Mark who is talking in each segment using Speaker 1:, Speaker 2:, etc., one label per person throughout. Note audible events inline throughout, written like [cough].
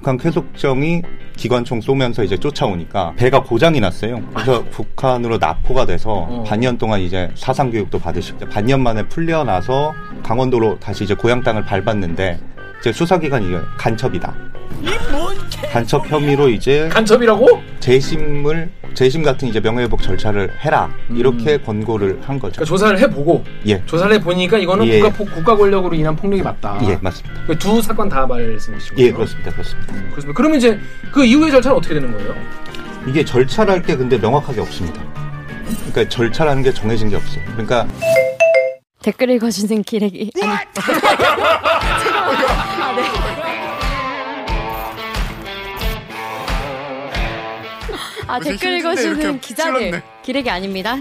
Speaker 1: 북한 쾌속정이 기관총 쏘면서 이제 쫓아오니까 배가 고장이 났어요. 그래서 북한으로 납포가 돼서
Speaker 2: 어. 반년
Speaker 1: 동안 이제 사상 교육도 받으시고 반년 만에 풀려나서 강원도로 다시 이제 고향 땅을 밟았는데 이제 수사 기관이 이제 간첩이다. 간첩 혐의로 이제
Speaker 2: 간첩이라고?
Speaker 1: 재심을 재심 같은 이제 명예회복 절차를 해라 이렇게 권고를 한 거죠.
Speaker 2: 그러니까 조사를 해보고
Speaker 1: 예,
Speaker 2: 조사를 해 보니까 이거는
Speaker 1: 예.
Speaker 2: 국가, 포- 국가 권력으로 인한 폭력이 맞다.
Speaker 1: 예 맞습니다.
Speaker 2: 그두 사건 다 말씀이시고.
Speaker 1: 예 그렇습니다, 그렇습니다.
Speaker 2: 그렇습니다. 그러면 이제 그 이후의 절차는 어떻게 되는 거예요?
Speaker 1: 이게 절차랄 게 근데 명확하게 없습니다. 그러니까 절차라는 게 정해진 게 없어요. 그러니까
Speaker 3: 댓글 읽어주는 기레기 아니 [laughs] 아, 네. 아 댓글 읽어주는 기자들
Speaker 4: 찔렀네.
Speaker 3: 기레기 아닙니다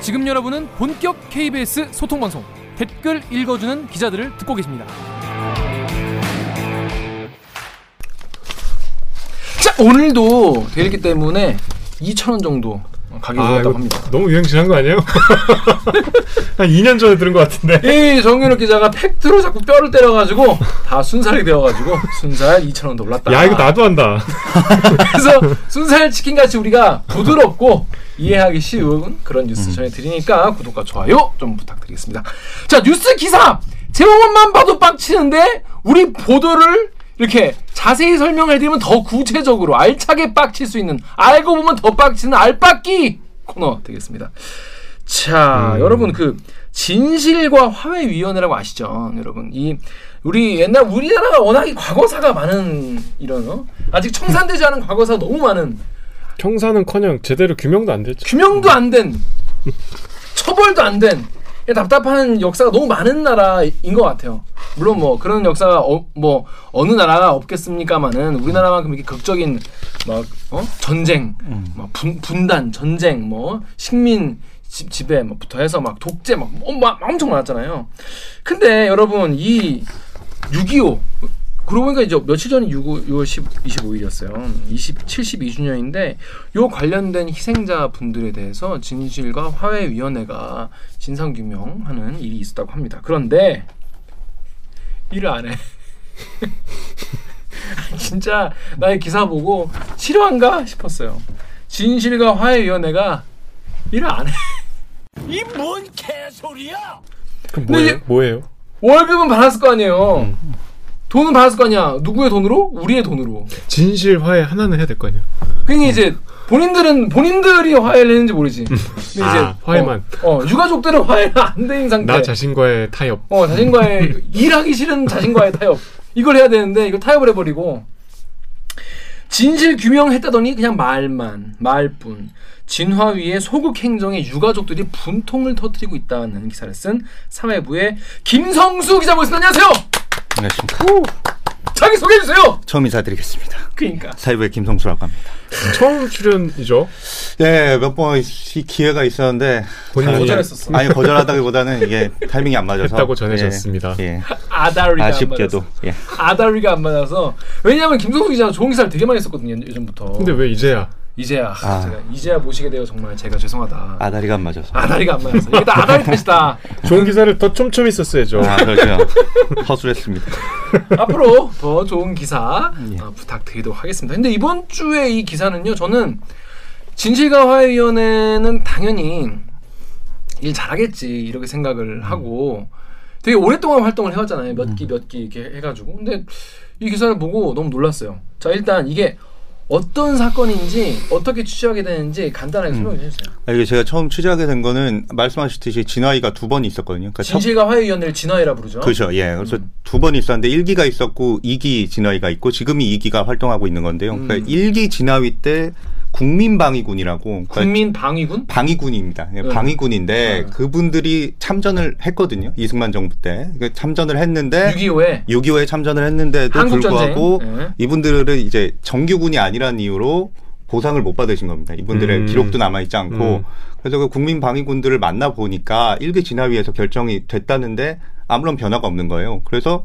Speaker 5: 지금 여러분은 본격 KBS 소통 방송 댓글 읽어주는 기자들을 듣고 계십니다.
Speaker 2: 자, 오늘도 되기 때문에 2,000원 정도 가격이
Speaker 6: 아,
Speaker 2: 올랐다고
Speaker 6: 이거
Speaker 2: 합니다.
Speaker 6: 너무 유행질한 거 아니에요? [laughs] 한 2년 전에 들은 것 같은데.
Speaker 2: 이 정윤욱 기자가 팩트로 자꾸 뼈를 때려가지고 다 순살이 되어가지고 순살 2,000원도 올랐다.
Speaker 6: 야, 이거 나도 한다. [laughs]
Speaker 2: 그래서 순살 치킨 같이 우리가 부드럽고 이해하기 쉬운 그런 뉴스 전해드리니까 구독과 좋아요 좀 부탁드리겠습니다. 자 뉴스 기사 제목만 봐도 빡치는데 우리 보도를 이렇게 자세히 설명해드리면 더 구체적으로 알차게 빡칠 수 있는 알고 보면 더 빡치는 알빡기 코너 되겠습니다. 자
Speaker 6: 음.
Speaker 2: 여러분 그 진실과 화해 위원회라고 아시죠? 여러분 이 우리 옛날 우리나라가 워낙에 과거사가 많은 이런 어? 아직 청산되지 않은 과거사가 너무 많은
Speaker 6: 청사는커녕 제대로 규명도 안 됐죠.
Speaker 2: 규명도 안 된 [laughs] 처벌도 안 된 답답한 역사가 너무 많은 나라인 것 같아요. 물론 뭐 그런 역사가 어, 뭐 어느 나라가 없겠습니까마는 우리나라만큼 이렇게 극적인 막 어? 전쟁, 막 분, 분단, 전쟁, 뭐 식민 지, 지배 뭐부터 해서 막 독재 막, 어, 막 엄청 많았잖아요. 근데 여러분 이 6.25 그러고 보니까 이제 며칠 전이 6, 6월 10, 25일이었어요. 20, 72주년인데 요 관련된 희생자 분들에 대해서 진실과 화해위원회가 진상규명하는 일이 있었다고 합니다. 그런데 일을 안 해. [laughs] 진짜 나의 기사 보고 실화인가 싶었어요. 진실과 화해위원회가 일을 안 해. [laughs]
Speaker 6: 그럼
Speaker 2: 근데
Speaker 6: 뭐예요?
Speaker 2: 이제-
Speaker 6: 뭐예요?
Speaker 2: 월급은 받았을 거 아니에요. 돈은 받았을 거 아니야. 누구의 돈으로? 우리의 돈으로.
Speaker 6: 진실 화해 하나는 해야 될 거 아니에요?
Speaker 2: 그러니까 이제 본인들은 본인들이 화해를 했는지 모르지. 근데
Speaker 6: 아, 화해만.
Speaker 2: 어, 어, 유가족들은 화해가 안 된 상태.
Speaker 6: 나 자신과의 타협.
Speaker 2: 어, 자신과의 일하기 싫은 자신과의 타협. 이걸 해야 되는데 이거 타협을 해버리고 진실 규명했다더니 그냥 말만 말뿐. 진화 위에 소극 행정에 유가족들이 분통을 터뜨리고 있다는 기사를 쓴 사회부의 김성수 기자 모셨습니다. 안녕하세요.
Speaker 1: 안녕하십니까.
Speaker 2: 자기 소개해 주세요.
Speaker 1: 처음 인사드리겠습니다.
Speaker 2: 그러니까
Speaker 1: 사이버의 김성수라고 합니다.
Speaker 6: 처음 출연이죠.
Speaker 1: 네, 몇 번 기회가 있었는데
Speaker 6: 본인이
Speaker 1: 아,
Speaker 2: 거절했었어.
Speaker 1: 아니 거절하다기보다는 이게 타이밍이 안 맞아서
Speaker 6: 했다고 전해졌습니다.
Speaker 1: 예, 예.
Speaker 2: 아다리가 안
Speaker 1: 아쉽게도. 예.
Speaker 2: 아다리가 안 맞아서 왜냐하면 김성수 기자가 좋은 기사를 되게 많이 썼거든요 예전부터.
Speaker 6: 근데 왜 이제야?
Speaker 2: 이제야
Speaker 1: 아.
Speaker 2: 제가 이제야 모시게 되어 정말 제가 죄송하다.
Speaker 1: 아다리가 안 맞아서.
Speaker 2: 아다리가 안 맞았어. 이게 다 아다리 탓이다. [laughs]
Speaker 6: 좋은 기사를 더 촘촘히 썼어야죠.
Speaker 1: 아, 그렇죠. 허술했습니다. [laughs]
Speaker 2: 앞으로 더 좋은 기사
Speaker 1: 예.
Speaker 2: 어, 부탁드리도록 하겠습니다. 근데 이번 주에 이 기사는요, 저는 진실과 화해위원회는 당연히 일 잘하겠지 이렇게 생각을 하고 되게 오랫동안 활동을 해왔잖아요. 몇 기 몇기 이렇게 해가지고. 근데 이 기사를 보고 너무 놀랐어요. 자 일단 이게 어떤 사건인지 어떻게 취재하게 되는지 간단하게 설명해 주세요.
Speaker 1: 아, 이게 제가 처음 취재하게 된 거는 말씀하셨듯이 진화위가 두 번 있었거든요. 그러니까 첫-
Speaker 2: 진실과 화해위원회를 진화해라 부르죠.
Speaker 1: 그렇죠. 예. 그래서
Speaker 2: 음.
Speaker 1: 두번 있었는데 1기가 있었고 2기 진화위가 있고 지금이 2기가 활동하고 있는 건데요.
Speaker 2: 음.
Speaker 1: 그러니까 1기 진화위 때 국민방위군이라고 그러니까
Speaker 2: 국민 방위군?
Speaker 1: 방위군입니다. 예,
Speaker 2: 음.
Speaker 1: 방위군인데
Speaker 2: 음.
Speaker 1: 그분들이 참전을 했거든요. 이승만 정부 때 그러니까 참전을 했는데
Speaker 2: 6.25에
Speaker 1: 6.25에 참전을 했는데도 불구하고.
Speaker 2: 예.
Speaker 1: 이분들은 이제 정규군이 아니라는 이유로 보상을 못 받으신 겁니다. 이분들의
Speaker 6: 음.
Speaker 1: 기록도 남아 있지 않고
Speaker 6: 음.
Speaker 1: 그래서 그 국민 방위군들을 만나 보니까 일개 진화위에서 결정이 됐다는데 아무런 변화가 없는 거예요. 그래서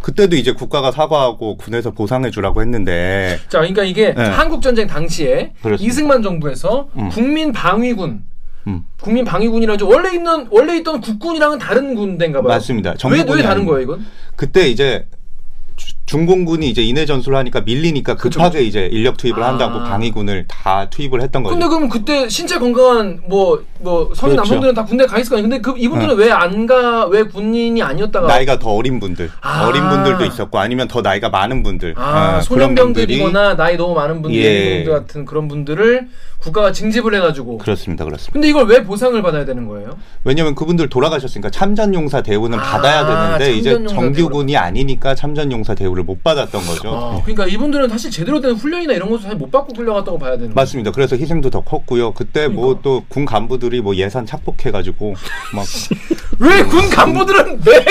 Speaker 1: 그때도 이제 국가가 사과하고 군에서 보상해 주라고 했는데
Speaker 2: 자, 그러니까 이게
Speaker 1: 네.
Speaker 2: 한국 전쟁 당시에
Speaker 1: 그렇습니다.
Speaker 2: 이승만 정부에서
Speaker 1: 음.
Speaker 2: 국민 방위군
Speaker 1: 음.
Speaker 2: 국민 방위군이라죠. 원래 있는 원래 있던 국군이랑은 다른 군대인가 봐요.
Speaker 1: 맞습니다.
Speaker 2: 왜, 왜 다른. 거예요, 이건?
Speaker 1: 그때 이제 주- 중공군이 이제 인해 전술을 하니까 밀리니까
Speaker 2: 그쵸,
Speaker 1: 급하게 이제 인력 투입을
Speaker 2: 아.
Speaker 1: 한다고 방위군을 다 투입을 했던 거죠.
Speaker 2: 근데 그럼 그때 신체 건강한 뭐 뭐 성인
Speaker 1: 그렇죠.
Speaker 2: 남성들은 다 군대 가 있을 거 아니에요. 근데 그 이분들은 왜안 가? 왜 군인이 아니었다가
Speaker 1: 나이가 더 어린 분들,
Speaker 2: 아.
Speaker 1: 어린 분들도 있었고 아니면 더 나이가 많은 분들,
Speaker 2: 아,
Speaker 1: 어,
Speaker 2: 소년병들이거나 나이 너무 많은 분들
Speaker 1: 예.
Speaker 2: 같은 그런 분들을 국가가 징집을 해가지고.
Speaker 1: 그렇습니다, 그렇습니다.
Speaker 2: 근데 이걸 왜 보상을 받아야 되는 거예요?
Speaker 1: 왜냐면 그분들 돌아가셨으니까 참전용사 대우는
Speaker 2: 아,
Speaker 1: 받아야 되는데 이제
Speaker 2: 참전용사
Speaker 1: 정규군이 아니니까 참전용사 대우를 못 받았던 거죠.
Speaker 2: 아,
Speaker 1: 네.
Speaker 2: 그러니까 이분들은 사실 제대로 된 훈련이나 이런 것도 못 받고 끌려갔다고 봐야 되는.
Speaker 1: 맞습니다. 그래서 희생도 더 컸고요. 그때 뭐
Speaker 2: 그러니까.
Speaker 1: 또군 간부들이 뭐 예산 착복해가지고 막 [laughs]
Speaker 2: 왜 군 간부들은 매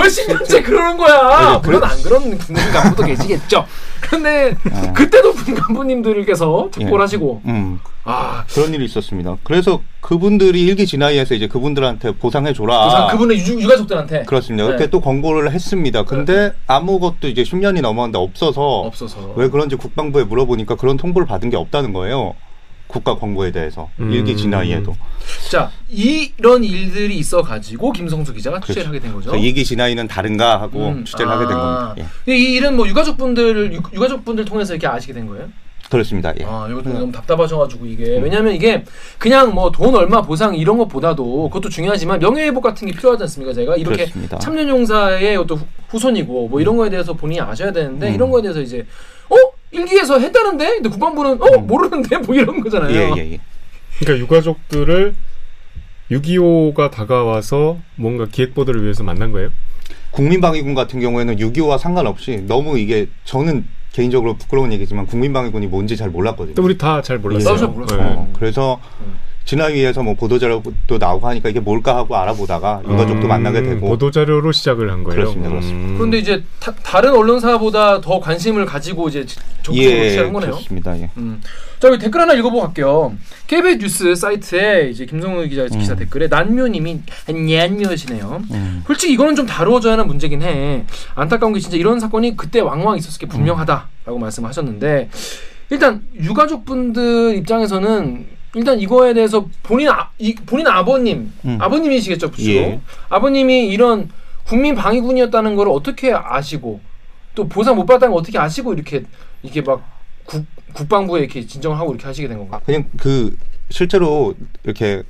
Speaker 2: 몇십 년째 그러는 거야?
Speaker 1: 네,
Speaker 2: 물론 안 그런 군 간부도 계시겠죠. 근데 그때도 군 간부님들께서 특보를
Speaker 1: 예.
Speaker 2: 하시고
Speaker 1: 음,
Speaker 2: 아
Speaker 1: 그런 일이 있었습니다. 그래서 그분들이 일기 진화위에서 이제 그분들한테 보상해 줘라.
Speaker 2: 보상 그분의 유, 유가족들한테
Speaker 1: 그렇습니다.
Speaker 2: 네.
Speaker 1: 그렇게 또 권고를 했습니다. 근데 아무것도 이제 10년이 넘었는데 없어서
Speaker 2: 없어서
Speaker 1: 왜 그런지 국방부에 물어보니까 그런 통보를 받은 게 없다는 거예요. 국가 권고에 대해서
Speaker 6: 음.
Speaker 1: 일기 진화위에도.
Speaker 2: 자 이런 일들이 있어 가지고 김성수 기자가 취재를
Speaker 1: 그렇죠.
Speaker 2: 하게 된 거죠.
Speaker 1: 일기 진화위는 다른가 하고
Speaker 2: 음,
Speaker 1: 취재를 하게 된
Speaker 2: 아.
Speaker 1: 겁니다. 예.
Speaker 2: 이 일은 뭐 유가족분들 유, 유가족분들 통해서 이렇게 아시게 된 거예요?
Speaker 1: 그렇습니다. 예.
Speaker 2: 아, 좀 너무 답답하셔가지고 이게 왜냐면 이게 그냥 뭐 돈 얼마 보상 이런 것보다도 그것도 중요하지만 명예회복 같은 게 필요하지 않습니까? 제가 이렇게
Speaker 1: 그렇습니다.
Speaker 2: 참전용사의 어떤 후- 후손이고 뭐 이런 거에 대해서 본인이 아셔야 되는데
Speaker 1: 음.
Speaker 2: 이런 거에 대해서 이제 어 일기에서 했다는데 근데 국방부는 어 모르는데 뭐 이런 거잖아요.
Speaker 1: 음. 예, 예, 예.
Speaker 6: 그러니까 유가족들을 6.25가 다가와서 뭔가 기획보도를 위해서 만난 거예요?
Speaker 1: 국민방위군 같은 경우에는 6.25와 상관없이 너무 이게 저는 개인적으로 부끄러운 얘기지만 국민방위군이 뭔지 잘 몰랐거든요.
Speaker 6: 또 우리 다 잘 몰랐어요.
Speaker 2: 잘 몰랐어요.
Speaker 6: 네.
Speaker 1: 어, 그래서 진화위에서 뭐 보도자료도 나오고 하니까 이게 뭘까 하고 알아보다가 유가족도
Speaker 6: 음,
Speaker 1: 만나게 되고
Speaker 6: 보도 자료로 시작을 한 거예요.
Speaker 1: 그렇습니다, 그렇습니다.
Speaker 2: 그런데 이제 다, 다른 언론사보다 더 관심을 가지고 이제 적극적으로
Speaker 1: 예,
Speaker 2: 취재한 거네요.
Speaker 1: 그렇습니다. 예.
Speaker 2: 음. 자, 여기 댓글 하나 읽어보고 갈게요. KBS 뉴스 사이트에 이제 김성우 기자 기사 댓글에 난묘님이 냔묘시네요.
Speaker 1: 음.
Speaker 2: 솔직히 이거는 좀 다루어져야 하는 문제긴 해. 안타까운 게 진짜 이런 사건이 그때 왕왕 있었을 게 분명하다라고 말씀하셨는데 일단 유가족분들 입장에서는 일단 이거에 대해서 본인 아, 이, 본인 아버님
Speaker 1: 음.
Speaker 2: 아버님이시겠죠 주로
Speaker 1: 예.
Speaker 2: 아버님이 이런 국민 방위군이었다는 걸 어떻게 아시고 또 보상 못 받았다는 걸 어떻게 아시고 이렇게 이게 막 국, 국방부에 이렇게 진정을 하고 이렇게 하시게 된 건가?
Speaker 1: 그냥 그 실제로 이렇게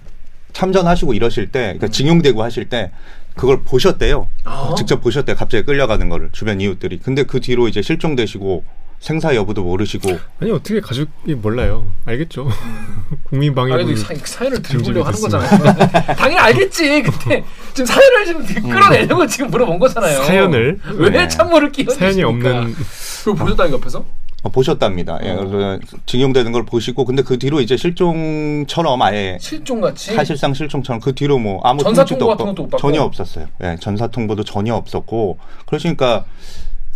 Speaker 1: 참전하시고 이러실 때, 그러니까 징용되고 하실 때 그걸 보셨대요.
Speaker 2: 아.
Speaker 1: 직접 보셨대요. 갑자기 끌려가는 거를 주변 이웃들이. 근데 그 뒤로 이제 실종되시고 생사 여부도 모르시고
Speaker 6: 아니 어떻게 가족이 몰라요? 알겠죠. [laughs]
Speaker 2: 아, 이 사, 사연을 들고려고 하는 거잖아요. [laughs] 당연히 알겠지. 근데 지금 사연을 지금 끌어내려고 지금 물어본 거잖아요.
Speaker 6: 사연을
Speaker 2: 왜
Speaker 1: 네.
Speaker 2: 참모를 끼워?
Speaker 6: 사연이 없는
Speaker 2: 그걸 보셨다는 옆에서?
Speaker 1: 어, 보셨답니다. 예,
Speaker 2: 어.
Speaker 1: 그래서 징용되는 걸 보시고 근데 그 뒤로 이제 실종처럼 아예
Speaker 2: 실종같이.
Speaker 1: 사실상 실종처럼 그 뒤로 뭐 아무
Speaker 2: 전사 통보 같은
Speaker 1: 없고? 전혀 없었어요. 예, 전사 통보도 전혀 없었고 그러시니까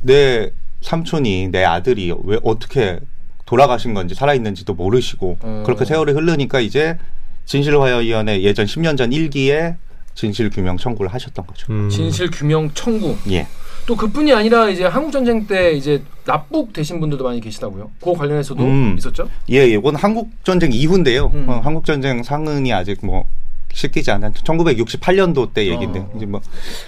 Speaker 1: 내 삼촌이 내 아들이 왜 어떻게 돌아가신 건지 살아있는지도 모르시고
Speaker 2: 어.
Speaker 1: 그렇게 세월이 흐르니까 이제 진실화위원회 예전 10년 전 1기에 진실 규명 청구를 하셨던 거죠.
Speaker 6: 음,
Speaker 2: 진실 규명 청구.
Speaker 1: 예.
Speaker 2: 또 그뿐이 아니라 이제 한국 전쟁 때 이제 납북 되신 분들도 많이 계시다고요. 그 관련해서도
Speaker 1: 음.
Speaker 2: 있었죠.
Speaker 1: 예, 이건 한국 전쟁 이후인데요.
Speaker 2: 음.
Speaker 1: 어, 한국 전쟁 상흔이 아직 뭐 씻기지 않은 1968년도 때 얘기인데
Speaker 2: 어.
Speaker 1: 이제 뭐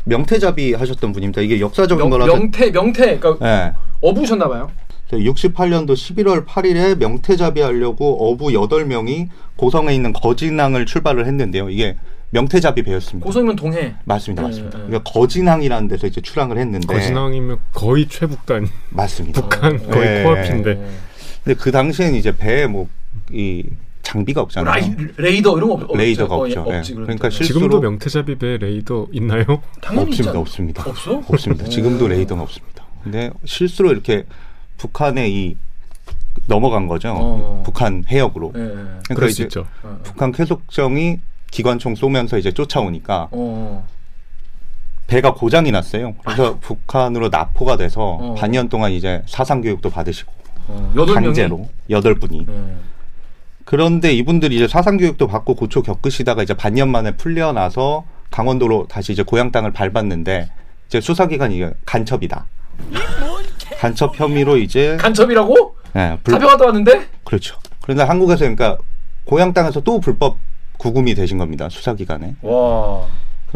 Speaker 1: 명태잡이 하셨던 분입니다. 이게 역사적인
Speaker 2: 명,
Speaker 1: 거라서
Speaker 2: 명태 명태 그러니까
Speaker 1: 예.
Speaker 2: 어부셨나 봐요.
Speaker 1: 68년도 11월 8일에 명태잡이 하려고 어부 8명이 고성에 있는 거진항을 출발을 했는데요. 이게 명태잡이 배였습니다.
Speaker 2: 고성이면 동해.
Speaker 1: 맞습니다.
Speaker 2: 네,
Speaker 1: 맞습니다.
Speaker 2: 네.
Speaker 1: 그러니까 거진항이라는 데서 이제 출항을 했는데
Speaker 6: 거진항이면 거의 최북단
Speaker 1: 맞습니다.
Speaker 6: 북한
Speaker 2: 어,
Speaker 6: 거의
Speaker 1: 예.
Speaker 6: 코앞인데
Speaker 2: 네.
Speaker 1: 근데 그 당시에는 이제 배에 뭐 이 장비가 없잖아요.
Speaker 2: 라이, 레이더 이런 거 없,
Speaker 1: 레이더가
Speaker 2: 없죠.
Speaker 1: 없죠.
Speaker 2: 어,
Speaker 1: 예.
Speaker 2: 없지,
Speaker 1: 그러니까
Speaker 2: 실수
Speaker 1: 실수로
Speaker 6: 지금도 명태잡이 배 레이더 있나요?
Speaker 2: 당연히
Speaker 1: 없습니다.
Speaker 2: 있잖아.
Speaker 1: 없습니다.
Speaker 2: 없어?
Speaker 1: 없습니다. 지금도 레이더는 없습니다. 근데 실수로 이렇게 북한에 이 넘어간 거죠.
Speaker 2: 어.
Speaker 1: 북한 해역으로.
Speaker 2: 예. 예.
Speaker 1: 그러니까
Speaker 6: 그럴 수
Speaker 1: 이제
Speaker 6: 있죠.
Speaker 2: 어,
Speaker 1: 북한 쾌속정이 기관총 쏘면서 이제 쫓아오니까
Speaker 2: 어.
Speaker 1: 배가 고장이 났어요. 그래서 북한으로 납포가 돼서
Speaker 2: 어.
Speaker 1: 반년 동안 이제 사상 교육도 받으시고
Speaker 2: 어.
Speaker 1: 강제로 여덟 분이.
Speaker 2: 예.
Speaker 1: 그런데 이분들이 이제 사상 교육도 받고 고초 겪으시다가 이제 반년 만에 풀려나서 강원도로 다시 이제 고향 땅을 밟았는데 이제 수사 기관이 이게 간첩이다. 간첩 혐의로 이제
Speaker 2: 간첩이라고?
Speaker 1: 예, 불-
Speaker 2: 잡혀갔다 왔는데?
Speaker 1: 그렇죠. 그런데 한국에서 그러니까 고향 땅에서 또 불법 구금이 되신 겁니다. 수사기관에.
Speaker 2: 와.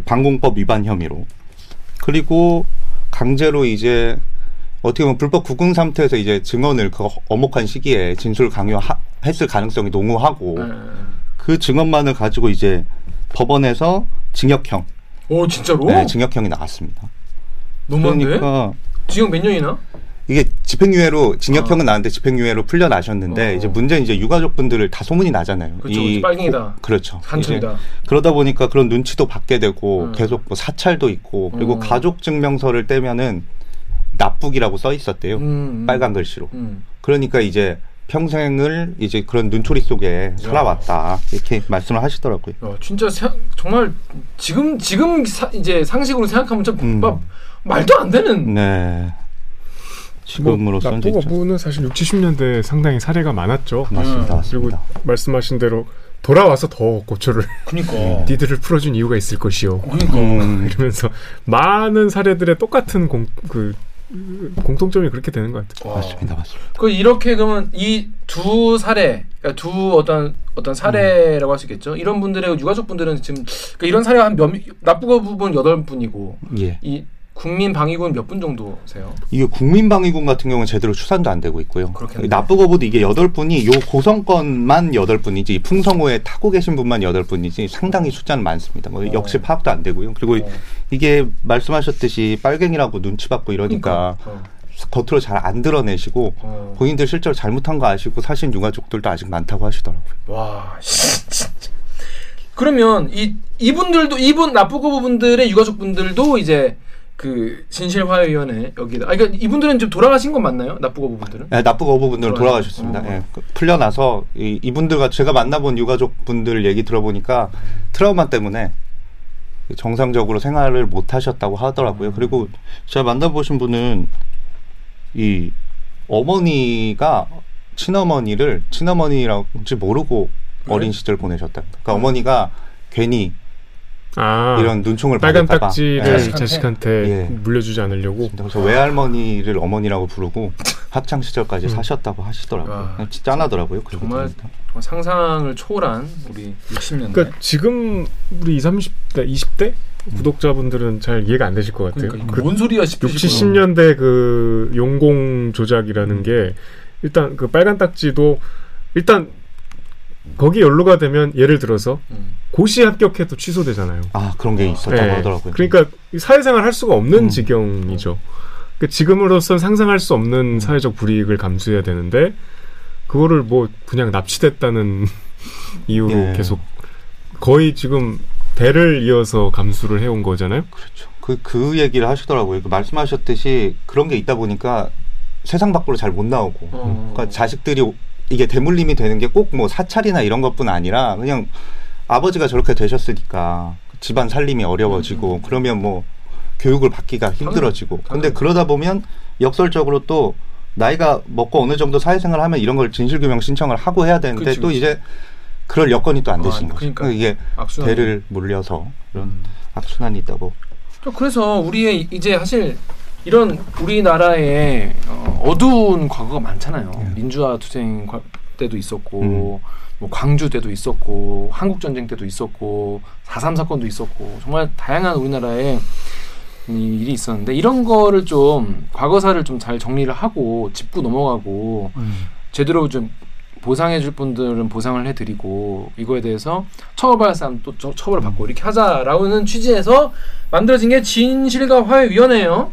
Speaker 1: 방공법 위반 혐의로. 그리고 강제로 이제 어떻게 보면 불법 구금 상태에서 이제 증언을 그 엄혹한 시기에 진술 강요했을 가능성이 농후하고
Speaker 2: 네.
Speaker 1: 그 증언만을 가지고 이제 법원에서 징역형,
Speaker 2: 오 진짜로?
Speaker 1: 네, 징역형이 나왔습니다.
Speaker 2: 너무한데?
Speaker 1: 그러니까
Speaker 2: 징역 몇 년이나?
Speaker 1: 이게 집행유예로 징역형은 나왔는데 집행유예로 풀려 나셨는데
Speaker 2: 어.
Speaker 1: 이제 문제는 이제 유가족분들을 다 소문이 나잖아요.
Speaker 2: 그렇죠, 그렇죠. 빨갱이다.
Speaker 1: 고- 그렇죠.
Speaker 2: 한청이다.
Speaker 1: 이제 그러다 보니까 그런 눈치도 받게 되고
Speaker 2: 음.
Speaker 1: 계속 뭐 사찰도 있고 그리고
Speaker 2: 음.
Speaker 1: 가족 증명서를 떼면은 납북이라고 써 있었대요.
Speaker 2: 음, 음.
Speaker 1: 빨간 글씨로.
Speaker 2: 음.
Speaker 1: 그러니까 이제 평생을 이제 그런 눈초리 속에 살아왔다 이렇게 말씀을 하시더라고요.
Speaker 2: 야, 진짜 세- 정말 지금 지금 사- 이제 상식으로 생각하면 좀
Speaker 1: 음.
Speaker 2: 막 말도 안 되는.
Speaker 1: 네. 지금으로서는
Speaker 6: 납부
Speaker 1: 진짜
Speaker 6: 거부는 사실 6, 70년대 상당히 사례가 많았죠.
Speaker 1: 맞습니다.
Speaker 2: 음.
Speaker 6: 그리고
Speaker 1: 맞습니다.
Speaker 6: 말씀하신 대로 돌아와서 더 고초를 [laughs]
Speaker 2: 그니까.
Speaker 6: 니들을 풀어준 이유가 있을 것이요.
Speaker 2: 그니까.
Speaker 1: 음, [laughs]
Speaker 6: 이러면서 많은 사례들의 똑같은 공, 그 공통점이 그렇게 되는 것 같아요.
Speaker 2: 와.
Speaker 1: 맞습니다. 맞습니다.
Speaker 2: 그 이렇게 그러면 이 두 사례, 그러니까 두 어떤 어떤 사례라고 할수 있겠죠. 이런 분들의 유가족 분들은 지금 그러니까 이런 사례가 한몇 납부거 부분 여덟 분이고
Speaker 1: 예.
Speaker 2: 이 국민 방위군 몇 분 정도세요?
Speaker 1: 이게 국민 방위군 같은 경우는 제대로 추산도 안 되고 있고요.
Speaker 2: 그렇겠네.
Speaker 1: 납부거부도 이게 여덟 분이 요 고성건만 여덟 분이지 풍성호에 타고 계신 분만 여덟 분이지 상당히 숫자는 많습니다. 뭐
Speaker 2: 어.
Speaker 1: 역시 파악도 안 되고요. 그리고
Speaker 2: 어.
Speaker 1: 이게 말씀하셨듯이 빨갱이라고 눈치 받고 이러니까
Speaker 2: 어.
Speaker 1: 겉으로 잘 안 드러내시고
Speaker 2: 어.
Speaker 1: 본인들 실제로 잘못한 거 아시고 사신 유가족들도 아직 많다고 하시더라고요.
Speaker 2: 와. 그러면 이 이분들도 이분 납부거 분들의 유가족 분들도 이제 그 진실화해위원회 여기다. 아, 그러니까 이분들은 지금 돌아가신 건 맞나요? 납부거 분들은?
Speaker 1: 네, 납부거부분들은
Speaker 2: 돌아가셨-
Speaker 1: 돌아가셨습니다.
Speaker 2: 어.
Speaker 1: 예, 그 풀려나서 이, 이분들과 제가 만나본 유가족 분들 얘기 들어보니까 트라우마 때문에 정상적으로 생활을 못 하셨다고 하더라고요.
Speaker 2: 음.
Speaker 1: 그리고 제가 만나보신 분은 이 어머니가 친어머니를 친어머니라고지 모르고
Speaker 2: 네.
Speaker 1: 어린 시절 보내셨답니다. 그러니까 어머니가 괜히
Speaker 6: 아,
Speaker 1: 이런 눈총을
Speaker 6: 빨간
Speaker 1: 받을까 봐.
Speaker 6: 딱지를
Speaker 1: 예.
Speaker 2: 자식한테?
Speaker 1: 예.
Speaker 6: 물려주지 않으려고.
Speaker 1: 그래서 외할머니를 어머니라고 부르고 학창 시절까지 사셨다고 하시더라고요.
Speaker 2: 와,
Speaker 1: 진짜 짠하더라고요.
Speaker 2: 정말. 정말 상상을 초월한 우리 60년대.
Speaker 6: 그러니까 지금 우리 20, 30대, 20대 구독자분들은 잘 이해가 안 되실 것 같아요.
Speaker 2: 그러니까
Speaker 6: 그
Speaker 2: 뭔 소리야
Speaker 6: 6,
Speaker 2: 싶으시고.
Speaker 6: 70년대 그 용공 조작이라는 게 일단 그 빨간 딱지도 일단 거기 연루가 되면 예를 들어서
Speaker 2: 음.
Speaker 6: 고시 합격해도 취소되잖아요.
Speaker 1: 아 그런 게 있었다고
Speaker 6: 네.
Speaker 1: 하더라고요.
Speaker 6: 그러니까 사회생활 할 수가 없는
Speaker 1: 음.
Speaker 6: 지경이죠. 그 지금으로선 상상할 수 없는 사회적 불이익을 감수해야 되는데 그거를 뭐 그냥 납치됐다는 [laughs] 이유로
Speaker 1: 예.
Speaker 6: 계속 거의 지금 대를 이어서 감수를 해온 거잖아요.
Speaker 1: 그렇죠. 그, 그 얘기를 하시더라고요. 그 말씀하셨듯이 그런 게 있다 보니까 세상 밖으로 잘 못 나오고.
Speaker 2: 어.
Speaker 1: 그러니까 자식들이 이게 대물림이 되는 게 꼭 뭐 사찰이나 이런 것뿐 아니라 그냥 아버지가 저렇게 되셨으니까 집안 살림이 어려워지고
Speaker 2: 음.
Speaker 1: 그러면 뭐 교육을 받기가 힘들어지고. 근데
Speaker 2: 당연하죠.
Speaker 1: 그러다 보면 역설적으로 또 나이가 먹고 어느 정도 사회생활 하면 이런 걸 진실규명 신청을 하고 해야 되는데
Speaker 2: 그치,
Speaker 1: 또
Speaker 2: 그치.
Speaker 1: 이제 그럴 여건이 또안
Speaker 2: 아,
Speaker 1: 되시는 거죠.
Speaker 2: 그러니까.
Speaker 1: 이게
Speaker 2: 악순환.
Speaker 1: 대를 물려서 그런
Speaker 2: 음.
Speaker 1: 악순환이 있다고.
Speaker 2: 저 그래서 우리의 이제 사실 이런 우리나라에 어, 어두운 과거가 많잖아요.
Speaker 1: 예.
Speaker 2: 민주화 투쟁 과- 때도 있었고,
Speaker 1: 음.
Speaker 2: 뭐 광주 때도 있었고, 한국 전쟁 때도 있었고, 4.3 사건도 있었고, 정말 다양한 우리나라에 이 일이 있었는데 이런 거를 좀 과거사를 좀 잘 정리를 하고 짚고 넘어가고 제대로 좀 보상해 줄 분들은 보상을 해 드리고 이거에 대해서 처벌할 사람 또 처- 처벌을 받고 이렇게 하자라는 취지에서 만들어진 게 진실과 화해 위원회예요.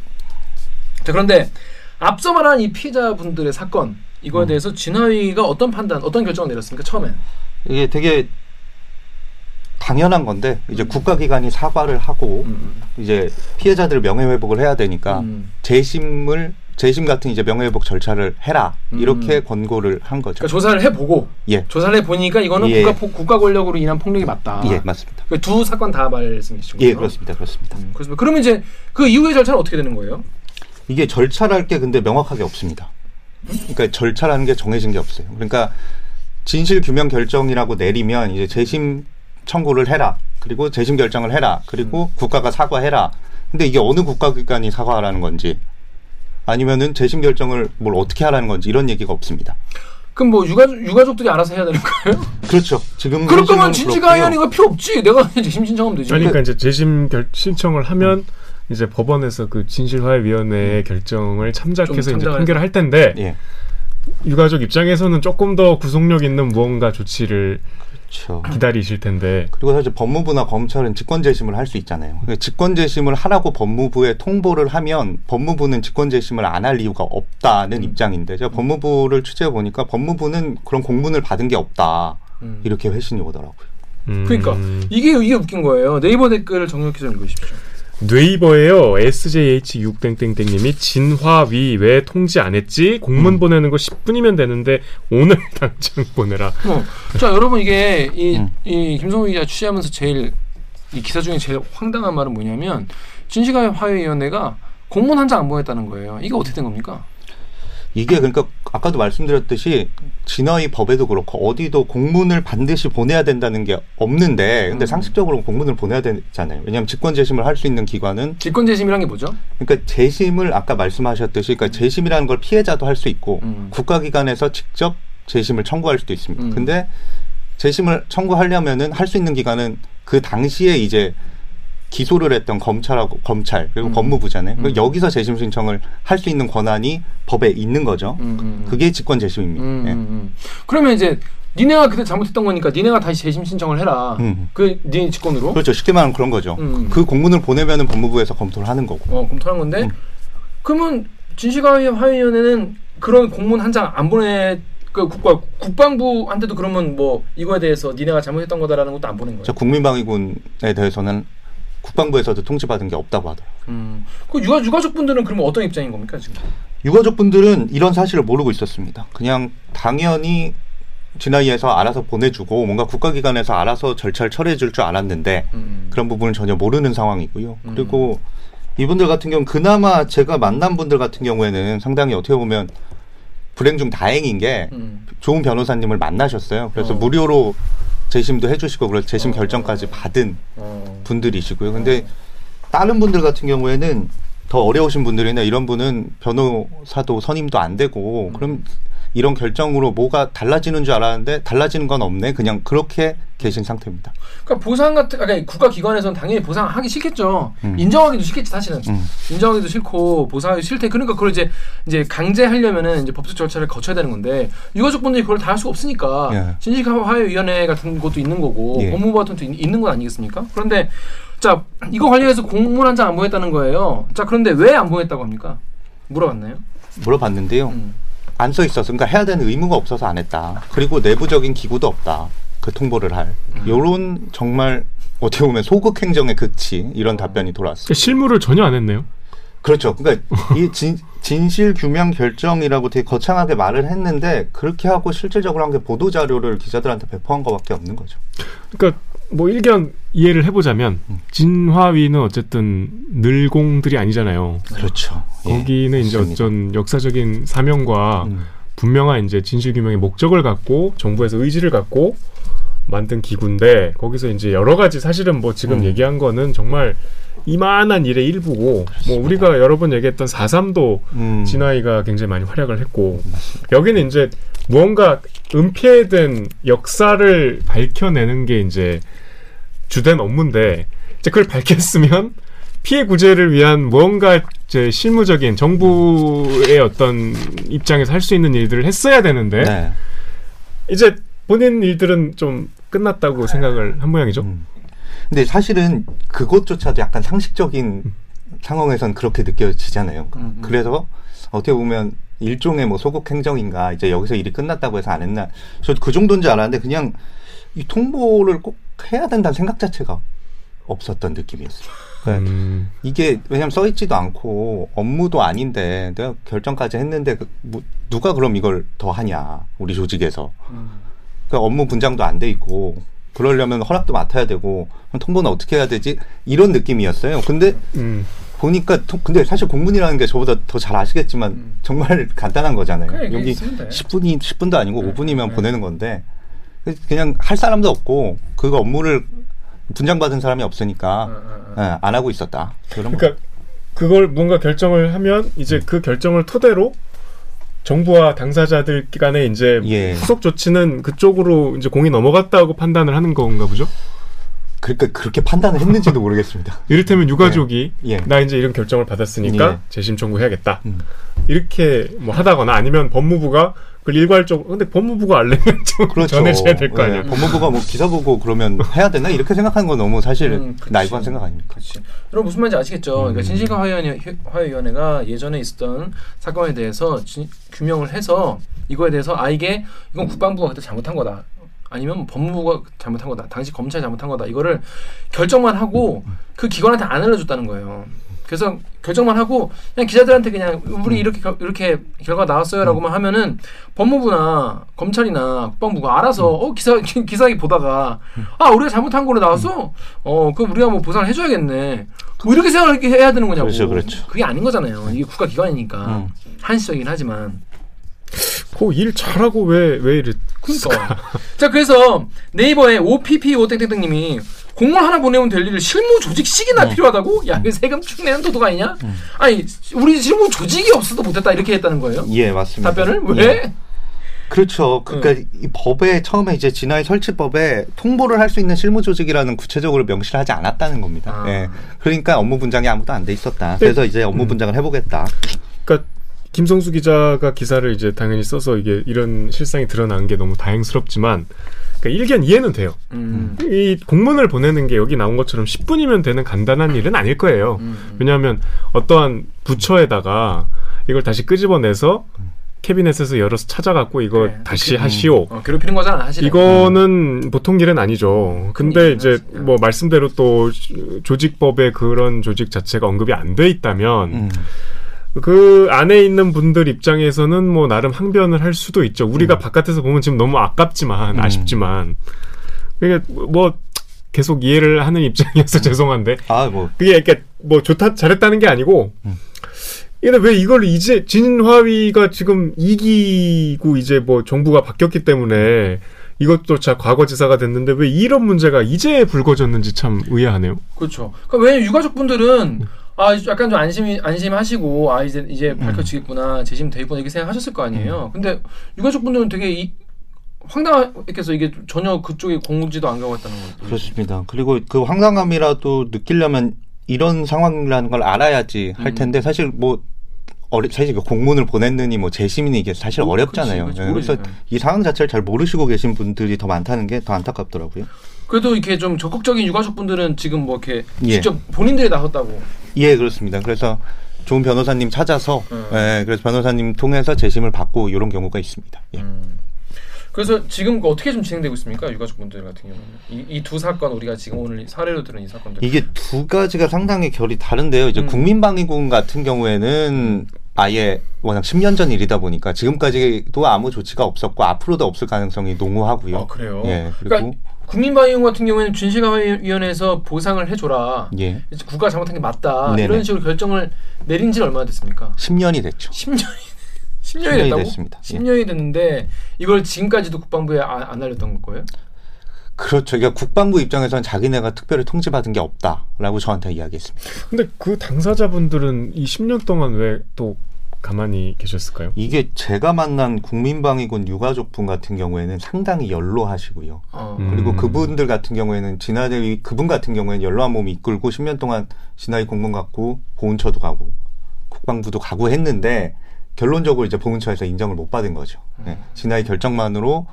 Speaker 2: 자 그런데 앞서 말한 이 피해자분들의 사건 이거에 대해서 진화위가 어떤 판단, 어떤 결정을 내렸습니까? 처음엔
Speaker 1: 이게 되게 당연한 건데 이제 국가기관이 사과를 하고
Speaker 2: 음,
Speaker 1: 이제 피해자들 명예회복을 해야 되니까
Speaker 2: 음.
Speaker 1: 재심을 재심 같은 이제 명예회복 절차를 해라 이렇게
Speaker 2: 음.
Speaker 1: 권고를 한 거죠.
Speaker 2: 그러니까 조사를 해보고
Speaker 1: 예,
Speaker 2: 조사를 해보니까 이거는
Speaker 1: 예.
Speaker 2: 국가 폭- 국가 권력으로 인한 폭력이 맞다.
Speaker 1: 예, 맞습니다.
Speaker 2: 그두 사건 다 말씀이시죠?
Speaker 1: 예, 그렇습니다, 그렇습니다.
Speaker 2: 음, 그렇습니다. 그러면 이제 그 이후의 절차는 어떻게 되는 거예요?
Speaker 1: 이게 절차랄 게 근데 명확하게 없습니다. 그러니까 절차라는 게 정해진 게 없어요. 그러니까 진실 규명 결정이라고 내리면 이제 재심 청구를 해라. 그리고 재심 결정을 해라. 그리고 국가가 사과해라. 근데 이게 어느 국가기관이 사과하라는 건지 아니면은 재심 결정을 뭘 어떻게 하라는 건지 이런 얘기가 없습니다.
Speaker 2: 그럼 뭐 유가 유가족들이 알아서 해야 되는 거예요?
Speaker 1: 그렇죠. 지금
Speaker 2: 그럴 거면
Speaker 1: 현실은
Speaker 2: 진지가
Speaker 1: 그렇고요.
Speaker 2: 의원이가 필요 없지. 내가 재심 신청하면 되지.
Speaker 6: 그러니까 이제 재심 결, 신청을 하면 이제 법원에서 그 진실화해위원회의 결정을 참작해서
Speaker 2: 좀
Speaker 6: 이제 판결을 할 텐데
Speaker 1: 예.
Speaker 6: 유가족 입장에서는 조금 더 구속력 있는 무언가 조치를
Speaker 1: 그렇죠.
Speaker 6: 기다리실 텐데
Speaker 1: 그리고 사실 법무부나 검찰은 직권 재심을 할 수 있잖아요. 그러니까 직권 재심을 하라고 법무부에 통보를 하면 법무부는 직권 재심을 안 할 이유가 없다는 입장인데 제가 법무부를 취재해 보니까 법무부는 그런 공문을 받은 게 없다.
Speaker 2: 음.
Speaker 1: 이렇게 회신이 오더라고요.
Speaker 6: 음,
Speaker 2: 그러니까 이게 이게 웃긴 거예요. 네이버 댓글을 정력해서 읽으십시오.
Speaker 6: 네이버에요 SJH6땡땡땡님이 진화위 왜 통지 안 했지 공문
Speaker 1: 음.
Speaker 6: 보내는 거 10분이면 되는데 오늘 [laughs] 당장 보내라
Speaker 2: 어. 자 여러분 이게 이,
Speaker 1: 음.
Speaker 2: 이 김성우 기자 취재하면서 제일 이 기사 중에 제일 황당한 말은 뭐냐면 진실화해위원회가 공문 한 장 안 보냈다는 거예요. 이게 어떻게 된 겁니까?
Speaker 1: 이게 그러니까 아까도 말씀드렸듯이 진화의 법에도 그렇고 어디도 공문을 반드시 보내야 된다는 게 없는데 근데
Speaker 2: 음.
Speaker 1: 상식적으로 공문을 보내야 되잖아요. 왜냐하면 직권 재심을 할 수 있는 기관은
Speaker 2: 직권 재심이란 게 뭐죠?
Speaker 1: 그러니까 재심을 아까 말씀하셨듯이 그러니까 재심이라는 걸 피해자도 할 수 있고
Speaker 2: 음.
Speaker 1: 국가기관에서 직접 재심을 청구할 수도 있습니다.
Speaker 2: 음.
Speaker 1: 근데 재심을 청구하려면은 할 수 있는 기관은 그 당시에 이제 기소를 했던 검찰하고 검찰 그리고
Speaker 2: 음.
Speaker 1: 법무부잖아요.
Speaker 2: 음.
Speaker 1: 여기서 재심 신청을 할 수 있는 권한이 법에 있는 거죠.
Speaker 2: 음, 음, 음.
Speaker 1: 그게 직권 재심입니다.
Speaker 2: 음,
Speaker 1: 예.
Speaker 2: 그러면 이제 니네가 그때 잘못했던 거니까 니네가 다시 재심 신청을 해라.
Speaker 1: 음.
Speaker 2: 그 니네 직권으로
Speaker 1: 그렇죠. 쉽게 말하면 그런 거죠.
Speaker 2: 음.
Speaker 1: 그 공문을 보내면은 법무부에서 검토를 하는 거고.
Speaker 2: 어, 검토하는 건데
Speaker 1: 음.
Speaker 2: 그러면 진실화해위원회는 그런 공문 한 장 안 보내 그 국가 국방부한테도 그러면 뭐 이거에 대해서 니네가 잘못했던 거다라는 것도 안 보낸 거예요.
Speaker 1: 저 국민방위군에 대해서는 국방부에서도 통지받은 게 없다고 하더라고요.
Speaker 2: 음. 그 유가 유가족 분들은 그러면 어떤 입장인 겁니까 지금?
Speaker 1: 유가족 분들은 이런 사실을 모르고 있었습니다. 그냥 당연히 진화위에서 알아서 보내주고 뭔가 국가기관에서 알아서 절차를 처리해 줄 줄 알았는데
Speaker 2: 음.
Speaker 1: 그런 부분을 전혀 모르는 상황이고요.
Speaker 2: 음.
Speaker 1: 그리고 이분들 같은 경우는 그나마 제가 만난 분들 같은 경우에는 상당히 어떻게 보면 불행 중 다행인 게
Speaker 2: 음.
Speaker 1: 좋은 변호사님을 만나셨어요. 그래서
Speaker 2: 어.
Speaker 1: 무료로 재심도 해주시고 그래서 재심
Speaker 2: 어.
Speaker 1: 결정까지 받은
Speaker 2: 어.
Speaker 1: 분들이시고요. 근데 다른 분들 같은 경우에는 더 어려우신 분들이나 이런 분은 변호사도 선임도 안 되고 그럼 이런 결정으로 뭐가 달라지는 줄 알았는데 달라지는 건 없네. 그냥 그렇게 계신 상태입니다.
Speaker 2: 그러니까 보상 같은 아까 국가 기관에서는 당연히 보상하기 싫겠죠.
Speaker 1: 음.
Speaker 2: 인정하기도 싫겠지 사실은.
Speaker 1: 음.
Speaker 2: 인정하기도 싫고 보상하기 싫대. 그러니까 그걸 이제 이제 강제하려면은 이제 법적 절차를 거쳐야 되는 건데 유가족 분들이 그걸 다 할 수가 없으니까
Speaker 1: 예.
Speaker 2: 진실화해위원회 같은 것도 있는 거고
Speaker 1: 예.
Speaker 2: 법무부 같은 것도 있- 있는 건 아니겠습니까? 그런데 자 이거 관련해서 공문 한 장 안 보냈다는 거예요. 자 그런데 왜 안 보냈다고 합니까? 물어봤나요?
Speaker 1: 물어봤는데요.
Speaker 2: 음.
Speaker 1: 안 써 있어서 그러니까 해야 되는 의무가 없어서 안 했다. 그리고 내부적인 기구도 없다. 그 통보를 할. 요런 정말 어떻게 보면 소극 행정의 극치 이런 답변이 돌아왔어요.
Speaker 6: 그러니까 실무를 전혀 안 했네요.
Speaker 1: 그렇죠. 그러니까 이 진, 진실 규명 결정이라고 되게 거창하게 말을 했는데 그렇게 하고 실질적으로 한 게 보도 자료를 기자들한테 배포한 것밖에 없는 거죠.
Speaker 6: 그러니까 뭐 일견 이해를 해보자면
Speaker 1: 음.
Speaker 6: 진화위는 어쨌든 늘공들이 아니잖아요.
Speaker 1: 그렇죠.
Speaker 6: 거기는 이제
Speaker 1: 맞습니다.
Speaker 6: 어떤 역사적인 사명과
Speaker 1: 음.
Speaker 6: 분명한 이제 진실 규명의 목적을 갖고 정부에서 의지를 갖고 만든 기구인데 거기서 이제 여러 가지 사실은 뭐 지금
Speaker 1: 음.
Speaker 6: 얘기한 거는 정말 이만한 일의 일부고 뭐 우리가 여러 번 얘기했던 4.3도
Speaker 1: 음.
Speaker 6: 진화이가 굉장히 많이 활약을 했고 여기는 이제 무언가 은폐된 역사를 밝혀내는 게 이제 주된 업무인데 이제 그걸 밝혔으면 피해 구제를 위한 무언가 이제 실무적인 정부의 어떤 입장에서 할 수 있는 일들을 했어야 되는데
Speaker 1: 네.
Speaker 6: 이제 본인 일들은 좀 끝났다고 생각을 한 모양이죠.
Speaker 1: 음. 근데 사실은 그것조차도 약간 상식적인 상황에선 그렇게 느껴지잖아요.
Speaker 2: 음, 음.
Speaker 1: 그래서 어떻게 보면 일종의 뭐 소극 행정인가 이제 여기서 일이 끝났다고 해서 안 했나 저 그 정도인 줄 알았는데 그냥 이 통보를 꼭 해야 된다는 생각 자체가 없었던 느낌이었어요. 그러니까
Speaker 6: 음,
Speaker 1: 이게 왜냐면 써 있지도 않고 업무도 아닌데 내가 결정까지 했는데 그 뭐, 누가 그럼 이걸 더 하냐 우리 조직에서
Speaker 2: 음.
Speaker 1: 그 업무 분장도 안 돼 있고 그러려면 허락도 맡아야 되고 그럼 통보는 어떻게 해야 되지 이런 느낌이었어요. 근데
Speaker 6: 음.
Speaker 1: 보니까 통- 근데 사실 공문이라는 게 저보다 더 잘 아시겠지만
Speaker 2: 음.
Speaker 1: 정말 [laughs] 간단한 거잖아요.
Speaker 2: 그래,
Speaker 1: 여기
Speaker 2: 있으면 돼.
Speaker 1: 10분이 10분도 아니고
Speaker 2: 네,
Speaker 1: 5분이면
Speaker 2: 네.
Speaker 1: 보내는 건데 그냥 할 사람도 없고 그 업무를 분장받은 사람이 없으니까
Speaker 2: 어.
Speaker 1: 예, 안 하고 있었다. 그런 거.
Speaker 6: 그러니까 그걸 뭔가 결정을 하면 이제 그 결정을 토대로 정부와 당사자들 간에 이제
Speaker 1: 예.
Speaker 6: 후속 조치는 그쪽으로 이제 공이 넘어갔다고 판단을 하는 건가 보죠.
Speaker 1: 그러니까 그렇게 판단을 했는지도 모르겠습니다. [laughs]
Speaker 6: 이를테면 유가족이
Speaker 1: 예.
Speaker 6: 나 이제 이런 결정을 받았으니까
Speaker 1: 예.
Speaker 6: 재심 청구해야겠다.
Speaker 1: 음.
Speaker 6: 이렇게 뭐 하다거나 아니면 법무부가 그걸 일괄적으로 근데 법무부가 알려면 좀 [laughs]
Speaker 1: 그렇죠.
Speaker 6: 전해줘야 될거
Speaker 1: 예,
Speaker 6: 아니야.
Speaker 1: 법무부가 뭐 기사 보고 그러면 해야 되나 이렇게 생각하는 건 너무 사실
Speaker 2: 음.
Speaker 1: 나이브한 생각 아닙니까?
Speaker 2: 그렇지. 여러분 무슨 말인지 아시겠죠?
Speaker 1: 음.
Speaker 2: 그러니까 진실과 화해위원회, 화해위원회가 예전에 있었던 사건에 대해서 진- 규명을 해서 이거에 대해서 아 이게 이건 국방부가 그때 잘못한 거다. 아니면 뭐 법무부가 잘못한 거다. 당시 검찰이 잘못한 거다. 이거를 결정만 하고 그 기관한테 안 알려줬다는 거예요. 그래서 결정만 하고 그냥 기자들한테 그냥 우리 이렇게 결- 이렇게 결과 나왔어요라고만 하면은 법무부나 검찰이나 국방부가 알아서 어 기사 기- [laughs] 기사기 보다가 아 우리가 잘못한 거로 나왔어 어 그럼 우리가 뭐 보상을 해줘야겠네. 뭐 이렇게 생각을 이렇게 해야 되는 거냐고.
Speaker 1: 그렇죠, 그렇죠.
Speaker 2: 그게 아닌 거잖아요. 이게 국가 기관이니까.
Speaker 1: 음.
Speaker 2: 한시적이긴 하지만.
Speaker 6: 그일 잘하고 왜 왜 이래?
Speaker 2: 그러니까. 자 그래서 네이버에 OPPO 땡땡땡님이 공문 하나 보내면 될 일을 실무 조직식이나
Speaker 1: 음.
Speaker 2: 필요하다고? 야, 이거 세금 축 내는 도둑 아니냐? 아니, 우리 실무 조직이 없어도 못했다 이렇게 했다는 거예요?
Speaker 1: 예, 맞습니다.
Speaker 2: 답변을
Speaker 1: 예.
Speaker 2: 왜?
Speaker 1: 그렇죠. 그러니까 이 법에 처음에 이제 진화의 설치법에 통보를 할 수 있는 실무 조직이라는 구체적으로 명시를 하지 않았다는 겁니다.
Speaker 2: 아.
Speaker 1: 예. 그러니까 업무 분장이 아무도 안 돼 있었다. 그래서 이제 업무 분장을 해보겠다.
Speaker 6: 그러니까 김성수 기자가 기사를 이제 당연히 써서 이게 이런 실상이 드러난 게 너무 다행스럽지만 그러니까 일견 이해는 돼요.
Speaker 2: 음.
Speaker 6: 이 공문을 보내는 게 여기 나온 것처럼 10분이면 되는 간단한 일은 아닐 거예요.
Speaker 2: 음.
Speaker 6: 왜냐하면 어떠한 부처에다가 이걸 다시 끄집어내서 캐비넷에서 열어서 찾아갖고 이거
Speaker 2: 그래,
Speaker 6: 다시
Speaker 2: 그-
Speaker 6: 하시오.
Speaker 2: 어, 괴롭히는 거잖아, 사실.
Speaker 6: 이거는 보통 일은 아니죠. 근데
Speaker 2: 일이긴
Speaker 6: 이제
Speaker 2: 하지.
Speaker 6: 뭐 말씀대로 또 조직법에 그런 조직 자체가 언급이 안 돼 있다면
Speaker 1: 음.
Speaker 6: 그 안에 있는 분들 입장에서는 뭐 나름 항변을 할 수도 있죠. 우리가
Speaker 1: 음.
Speaker 6: 바깥에서 보면 지금 너무 아깝지만
Speaker 1: 음.
Speaker 6: 아쉽지만 그게 뭐 계속 이해를 하는 입장이어서 죄송한데
Speaker 1: 아, 뭐
Speaker 6: 그게 이렇게 뭐 좋다 잘했다는 게 아니고
Speaker 1: 음.
Speaker 6: 근데 왜 이걸 이제 진화위가 지금 이기고 이제 뭐 정부가 바뀌었기 때문에 이것도 자 과거지사가 됐는데 왜 이런 문제가 이제 불거졌는지 참 의아하네요.
Speaker 2: 그렇죠. 그러니까 왜냐면 유가족 분들은 아 약간 좀 안심이 안심하시고 아 이제 이제 밝혀지겠구나 재심 되겠구나 이렇게 생각하셨을 거 아니에요. 근데 유가족 분들은 되게 이, 황당했겠어 이게 전혀 그쪽에 공지도 안 가고 있다는 거.
Speaker 1: 그렇습니다. 그리고 그 황당함이라도 느끼려면 이런 상황이라는 걸 알아야지 할
Speaker 2: 음.
Speaker 1: 텐데 사실 뭐 어리, 사실 그 공문을 보냈느니 뭐 재심이니 이게 사실
Speaker 2: 뭐,
Speaker 1: 어렵잖아요.
Speaker 2: 그치, 그치,
Speaker 1: 예, 그래서. 이 상황 자체를 잘 모르시고 계신 분들이 더 많다는 게 더 안타깝더라고요.
Speaker 2: 그래도 이렇게 좀 적극적인 유가족 분들은 지금 뭐 이렇게
Speaker 1: 예.
Speaker 2: 직접 본인들이 나섰다고.
Speaker 1: 예, 그렇습니다. 그래서 좋은 변호사님 찾아서
Speaker 2: 음.
Speaker 1: 예, 그래서 변호사님 통해서 재심을 받고 이런 경우가 있습니다. 예.
Speaker 2: 그래서 지금 어떻게 좀 진행되고 있습니까 유가족 분들 같은 경우는 이두 사건 우리가 지금 오늘 사례로 들은 이 사건들.
Speaker 1: 이게 두 가지가 상당히 결이 다른데요. 이제
Speaker 2: 음.
Speaker 1: 국민방위군 같은 경우에는 아예 워낙 10년 전 일이다 보니까 지금까지도 아무 조치가 없었고 앞으로도 없을 가능성이 농후하고요.
Speaker 2: 아 그래요.
Speaker 1: 예, 그리고
Speaker 2: 그러니까 국민방위원 같은 경우에는 진실감화위원회에서 보상을 해줘라.
Speaker 1: 예,
Speaker 2: 국가 잘못한 게 맞다.
Speaker 1: 네네.
Speaker 2: 이런 식으로 결정을 내린 지 얼마나 됐습니까?
Speaker 1: 10년이 됐죠.
Speaker 2: 10년이 10년이
Speaker 1: 10년이
Speaker 2: 됐다고?
Speaker 1: 됐습니다. 예.
Speaker 2: 10년이 됐는데 이걸 지금까지도 국방부에 안, 안 알렸던 거예요?
Speaker 1: 그렇죠. 그러니까 국방부 입장에서는 자기네가 특별히 통지받은 게 없다라고 저한테 이야기했습니다.
Speaker 6: 근데 그 당사자분들은 이 10년 동안 왜 또 가만히 계셨을까요?
Speaker 1: 이게 제가 만난 국민방위군 유가족분 같은 경우에는 상당히 연로하시고요.
Speaker 2: 어.
Speaker 6: 음.
Speaker 1: 그리고 그분들 같은 경우에는 진화대위 그분 같은 경우에는 연로한 몸이 이끌고 10년 동안 진화위 공무원 갔고 보훈처도 가고 국방부도 가고 했는데 결론적으로 이제 보훈처에서 인정을 못 받은 거죠. 네. 진화위 결정만으로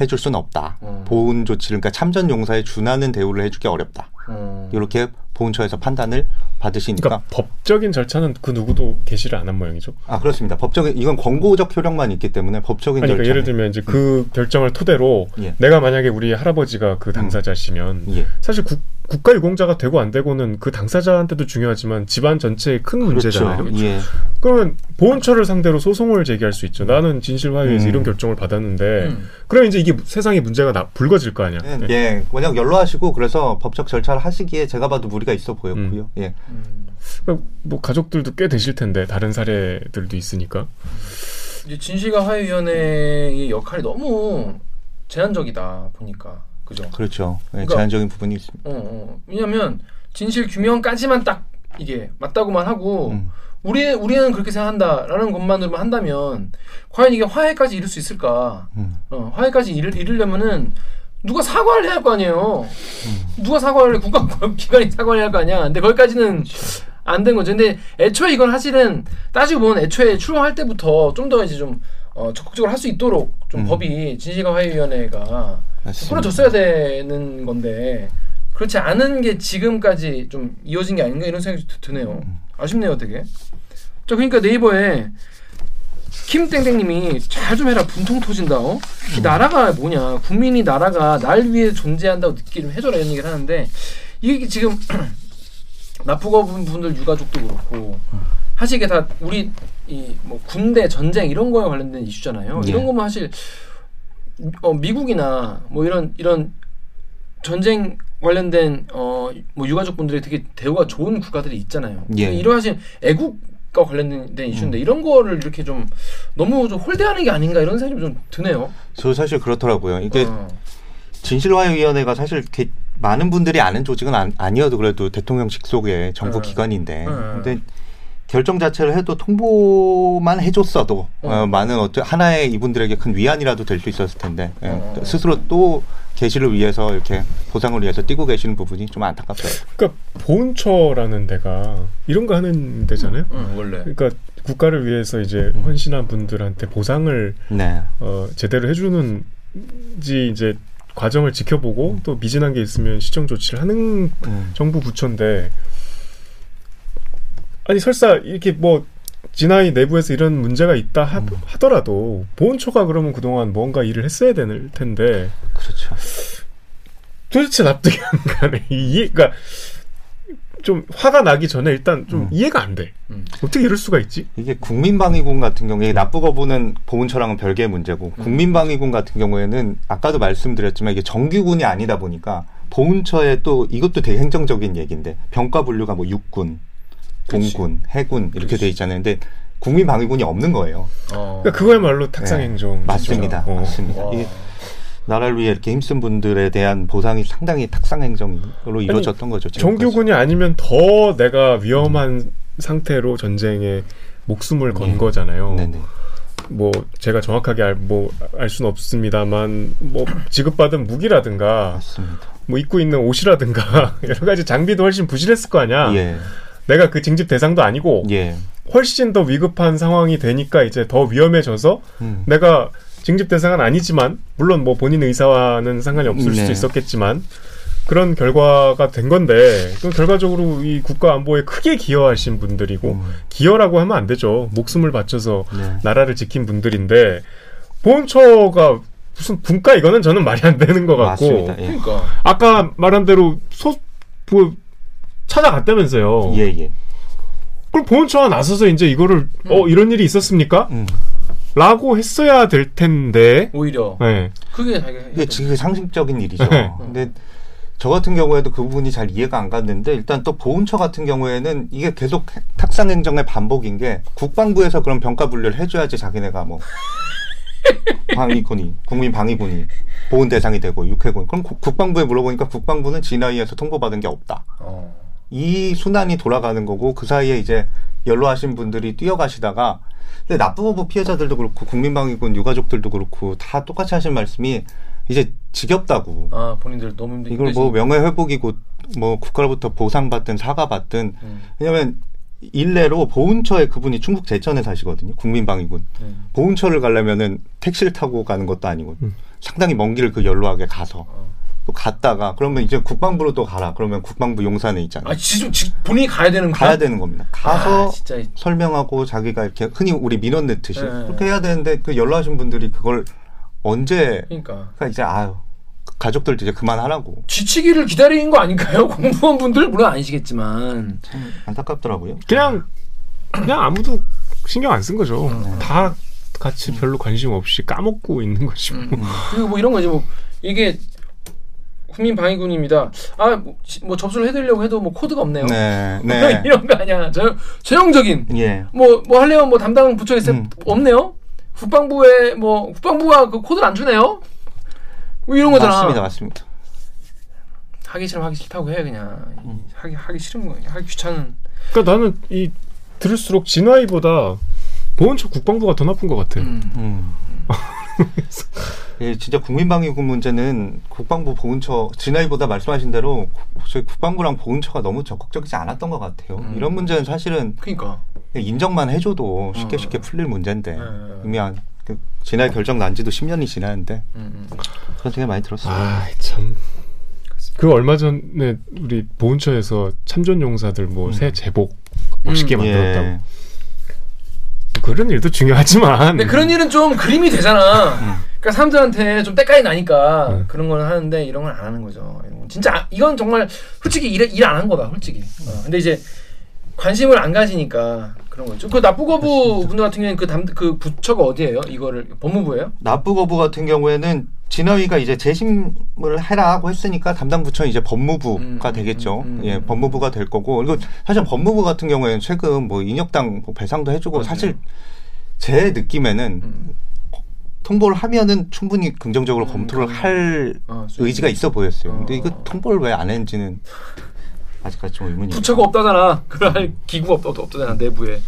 Speaker 1: 해줄 수는 없다.
Speaker 2: 음.
Speaker 1: 보훈 조치를 그러니까 참전 용사에 준하는 대우를 해주기 어렵다.
Speaker 2: 어.
Speaker 1: 이렇게 보훈처에서 판단을 받으시니까
Speaker 6: 그러니까 법적인 절차는 그 누구도 게시를 안 한 모양이죠.
Speaker 1: 아 그렇습니다. 법적인 이건 권고적 효력만 있기 때문에 법적인
Speaker 6: 아니, 그러니까
Speaker 1: 절차
Speaker 6: 예를 들면 이제 그 결정을 토대로
Speaker 1: 예.
Speaker 6: 내가 만약에 우리 할아버지가 그 당사자시면
Speaker 1: 예.
Speaker 6: 사실 국, 국가 유공자가 되고 안 되고는 그 당사자한테도 중요하지만 집안 전체의 큰 문제잖아요.
Speaker 1: 그렇죠. 예.
Speaker 6: 그러면 보훈처를 상대로 소송을 제기할 수 있죠. 나는 진실화위에서
Speaker 1: 음.
Speaker 6: 이런 결정을 받았는데
Speaker 2: 음.
Speaker 6: 그러면 이제 이게 세상에 문제가 나, 불거질 거 아니야.
Speaker 1: 예,
Speaker 6: 예.
Speaker 1: 예. 워낙 연로하시고 그래서 법적 절차 를 하시기에 제가 봐도 무리가 있어 보였고요. 예.
Speaker 2: 음.
Speaker 6: 그러니까 뭐 가족들도 꽤 되실 텐데 다른 사례들도 있으니까.
Speaker 2: 이제 진실과 화해위원회의 역할이 너무 제한적이다 보니까 그죠?
Speaker 1: 그렇죠. 예,
Speaker 2: 그러니까-
Speaker 1: 제한적인 부분이 있습니다.
Speaker 2: 어, 어. 왜냐면 진실 규명까지만 딱 이게 맞다고만 하고
Speaker 1: 음.
Speaker 2: 우리 우리는 그렇게 생각한다라는 것만으로만 한다면 과연 이게 화해까지 이룰 수 있을까?
Speaker 1: 음.
Speaker 2: 어, 화해까지 이룰, 이루려면은 누가 사과를 해야 할 거 아니에요. 누가 사과를 해? 국가 [laughs] 기관이 사과를 해야 할 거 아니야. 근데 거기까지는 안 된 거죠. 근데 애초에 이건 사실은 따지고 보면 애초에 출범할 때부터 좀 더 이제 좀 어, 적극적으로 할 수 있도록 좀
Speaker 1: 음.
Speaker 2: 법이 진실화해위원회가. 풀어줬어야 되는 건데 그렇지 않은 게 지금까지 좀 이어진 게 아닌가 이런 생각이 드- 드네요. 아쉽네요, 되게. 자, 그러니까 네이버에 김땡땡님이 잘 좀 해라 분통 터진다. 어? 이 나라가 뭐냐? 국민이 나라가 날 위해 존재한다고 느끼게 좀 해줘라 이런 얘기를 하는데 이게 지금 [clears throat] 납부거 분들 유가족도 그렇고 사실 이게 다 우리 이 뭐 군대 전쟁 이런 거에 관련된 이슈잖아요.
Speaker 1: 예.
Speaker 2: 이런 거면 사실 어, 미국이나 뭐 이런 이런 전쟁 관련된 어 뭐 유가족 분들이 되게 대우가 좋은 국가들이 있잖아요.
Speaker 1: 예.
Speaker 2: 이러하신 애국 과 관련된 이슈인데 이런 거를 이렇게 좀 너무 좀 홀대하는 게 아닌가 이런 생각이 좀 드네요.
Speaker 1: 저 사실 그렇더라고요. 이게
Speaker 2: 어.
Speaker 1: 진실화위원회가 사실 이렇게 많은 분들이 아는 조직은 안, 아니어도 그래도 대통령 직속의 정부
Speaker 2: 음.
Speaker 1: 기관인데
Speaker 2: 음.
Speaker 1: 근데 결정 자체를 해도 통보만 해줬어도 어,
Speaker 2: 음.
Speaker 1: 많은 어떤 하나의 이분들에게 큰 위안이라도 될 수 있었을 텐데 예,
Speaker 2: 어.
Speaker 1: 스스로 또 계시를 위해서 이렇게 보상을 위해서 뛰고 계시는 부분이 좀 안타깝더라고요.
Speaker 6: 그러니까 보훈처라는 데가 이런 거 하는 데잖아요.
Speaker 2: 응, 원래.
Speaker 6: 그러니까 국가를 위해서 이제 헌신한 분들한테 보상을
Speaker 1: 네.
Speaker 6: 어, 제대로 해주는지 이제 과정을 지켜보고 또 미진한 게 있으면 시정 조치를 하는
Speaker 1: 음.
Speaker 6: 정부 부처인데 아니 설사 이렇게 뭐 진화이 내부에서 이런 문제가 있다 하, 더라도 보훈처가 그러면 그동안 뭔가 일을 했어야 될 텐데. 도대체 납득이 안 가네. 이해, 그러니까 좀 화가 나기 전에 일단 좀
Speaker 1: 음.
Speaker 6: 이해가 안 돼.
Speaker 2: 음.
Speaker 6: 어떻게 이럴 수가 있지?
Speaker 1: 이게 국민방위군 같은 경우에 납부거부는 보훈처랑은 별개의 문제고 국민방위군 같은 경우에는 아까도 말씀드렸지만 이게 정규군이 아니다 보니까 보훈처에 또 이것도 되게 행정적인 얘기인데 병과 분류가 뭐 육군,
Speaker 2: 그치.
Speaker 1: 공군, 해군 이렇게 돼 있잖아요. 근데 국민방위군이 없는 거예요.
Speaker 2: 어.
Speaker 6: 그러니까 그거야말로 탁상
Speaker 1: 네.
Speaker 6: 행정.
Speaker 1: 맞습니다.
Speaker 6: 어.
Speaker 1: 맞습니다.
Speaker 2: 와.
Speaker 1: 이게 나라를 위해 이렇게 힘쓴 분들에 대한 보상이 상당히 탁상 행정으로 이루어졌던 거죠.
Speaker 6: 정규군이 아니면 더 내가 위험한 상태로 전쟁에 목숨을 건
Speaker 1: 네.
Speaker 6: 거잖아요.
Speaker 1: 네네.
Speaker 6: 뭐 제가 정확하게 알, 뭐알 수는 없습니다만 뭐 지급받은 무기라든가
Speaker 1: 맞습니다.
Speaker 6: 뭐 입고 있는 옷이라든가 [laughs] 여러 가지 장비도 훨씬 부실했을 거 아니야.
Speaker 1: 예.
Speaker 6: 내가 그 징집 대상도 아니고
Speaker 1: 예.
Speaker 6: 훨씬 더 위급한 상황이 되니까 이제 더 위험해져서
Speaker 1: 음.
Speaker 6: 내가 징집 대상은 아니지만 물론 뭐 본인 의사와는 상관이 없을
Speaker 1: 네.
Speaker 6: 수도 있었겠지만 그런 결과가 된 건데 또 결과적으로 이 국가 안보에 크게 기여하신 분들이고
Speaker 1: 음.
Speaker 6: 기여라고 하면 안 되죠 목숨을 바쳐서
Speaker 1: 네.
Speaker 6: 나라를 지킨 분들인데 보훈처가 무슨 분과 이거는 저는 말이 안 되는 것 같고
Speaker 1: 맞습니다. 예.
Speaker 2: 그러니까
Speaker 6: 아까 말한 대로 소 뭐, 찾아갔다면서요.
Speaker 1: 예, 예.
Speaker 6: 그럼 보훈처가 나서서 이제 이거를 어 이런 일이 있었습니까?
Speaker 1: 음.
Speaker 6: 라고 했어야 될 텐데.
Speaker 2: 오히려
Speaker 6: 네.
Speaker 2: 그게
Speaker 1: 이게 지금 상식적인 일이죠.
Speaker 6: 네.
Speaker 1: 근데 저 같은 경우에도 그 부분이 잘 이해가 안 갔는데 일단 또 보훈처 같은 경우에는 이게 계속 탁상 행정의 반복인 게 국방부에서 그런 병가 분류를 해줘야지 자기네가 뭐 [laughs] 방위군이 국민 방위군이 보훈 대상이 되고 육해군 그럼 국- 국방부에 물어보니까 국방부는 진화위에서 통보받은 게 없다.
Speaker 2: 어.
Speaker 1: 이 순환이 돌아가는 거고 그 사이에 이제 연로하신 분들이 뛰어가시다가 근데 납부거부 피해자들도 그렇고 국민방위군 유가족들도 그렇고 다 똑같이 하신 말씀이 이제 지겹다고
Speaker 2: 아 본인들 너무 힘들
Speaker 1: 이걸 뭐 명예 회복이고 뭐 국가로부터 보상받든 사과받든
Speaker 2: 음.
Speaker 1: 왜냐면 일례로 보훈처에 그분이 충북 제천에 사시거든요 국민방위군
Speaker 2: 음.
Speaker 1: 보훈처를 가려면은 택시를 타고 가는 것도 아니고
Speaker 6: 음.
Speaker 1: 상당히 먼 길을 그 연로하게 가서
Speaker 2: 어.
Speaker 1: 또 갔다가 그러면 이제 국방부로 또 가라 그러면 국방부 용산에 있잖아요
Speaker 2: 아 지금 지, 본인이 가야 되는 거야?
Speaker 1: 가야 되는 겁니다. 가서
Speaker 2: 아, 진짜
Speaker 1: 설명하고 자기가 이렇게 흔히 우리 민원 넣듯이
Speaker 2: 네.
Speaker 1: 그렇게 해야 되는데 그 연락하신 분들이 그걸 언제
Speaker 2: 그러니까
Speaker 1: 그러니까 이제 아유 가족들도 이제 그만하라고
Speaker 2: 지치기를 기다리는 거 아닌가요? [laughs] 공무원분들 물론 아니시겠지만
Speaker 1: 참 안타깝더라고요.
Speaker 6: 그냥 그냥 아무도 신경 안 쓴 거죠.
Speaker 1: 네.
Speaker 6: 다 같이 별로 관심 없이 까먹고 있는 거지. 뭐.
Speaker 2: 그리고 뭐 이런 거지 뭐 이게 국민방위군입니다. 아 뭐 뭐 접수를 해드리려고 해도 뭐 코드가 없네요.
Speaker 1: 네, [laughs] 네,
Speaker 2: 이런 거 아니야. 저 전형적인
Speaker 1: 예,
Speaker 2: 뭐뭐 하려면 뭐 담당 부처에 있
Speaker 1: 음.
Speaker 2: 없네요. 국방부에 뭐 국방부가 그 코드를 안 주네요. 뭐 이런 거잖아.
Speaker 1: 맞습니다, 맞습니다.
Speaker 2: 하기 싫으면 하기 싫다고 해 그냥
Speaker 1: 음.
Speaker 2: 하기 하기 싫은 거 하기 귀찮은.
Speaker 6: 그러니까 나는 이 들을수록 진화이보다 보훈처 국방부가 더 나쁜 것 같아.
Speaker 2: 음.
Speaker 1: 음. [laughs] 예, 진짜 국민방위군 문제는 국방부 보훈처 진화이보다 말씀하신 대로 저희 국방부랑 보훈처가 너무 적극적이지 않았던 것 같아요.
Speaker 2: 음.
Speaker 1: 이런 문제는 사실은
Speaker 2: 그러니까.
Speaker 1: 그냥 인정만 해줘도 쉽게
Speaker 2: 어.
Speaker 1: 쉽게 풀릴 문제인데
Speaker 2: 네.
Speaker 1: 이미 한, 그 진화의 결정 난 지도 10년이 지났는데
Speaker 2: 음, 음.
Speaker 1: 그런 생각 많이 들었어요.
Speaker 6: 아, 참. 그 얼마 전에 우리 보훈처에서 참전 용사들 뭐 새 제복 멋있게
Speaker 2: 음.
Speaker 6: 만들었다고.
Speaker 1: 예.
Speaker 6: 그런 일도 중요하지만.
Speaker 2: 근데 그런 일은 좀 그림이 되잖아. 그러니까 사람들한테 좀 때깔이 나니까
Speaker 6: 음.
Speaker 2: 그런 걸 하는데 이런 건 안 하는 거죠. 진짜 아- 이건 정말 솔직히 일 안 한 거다. 솔직히. 어, 근데 이제 관심을 안 가지니까 그런 거죠. 그 납부거부 분들 같은 경우에는 그, 담, 그 부처가 어디예요? 이거를 법무부예요?
Speaker 1: 납부거부 같은 경우에는 진화위가 이제 재심을 해라 하고 했으니까 담당 부처는 이제 법무부가
Speaker 2: 음, 음,
Speaker 1: 되겠죠.
Speaker 2: 음, 음,
Speaker 1: 예,
Speaker 2: 음.
Speaker 1: 법무부가 될 거고. 그리고 사실 법무부 같은 경우에는 최근 뭐 인력당 뭐 배상도 해주고
Speaker 2: 맞아요.
Speaker 1: 사실 제 느낌에는
Speaker 2: 음.
Speaker 1: 통보를 하면은 충분히 긍정적으로
Speaker 2: 음,
Speaker 1: 검토를
Speaker 2: 음.
Speaker 1: 할
Speaker 2: 어, 수익.
Speaker 1: 의지가 있어 보였어요. 근데
Speaker 2: 어.
Speaker 1: 이거 통보를 왜 안 했는지는 아직까지 좀 의문이에요.
Speaker 2: 부처가 없다잖아. [laughs] 그럴 할 기구가 없, 없, 없다잖아. 내부에.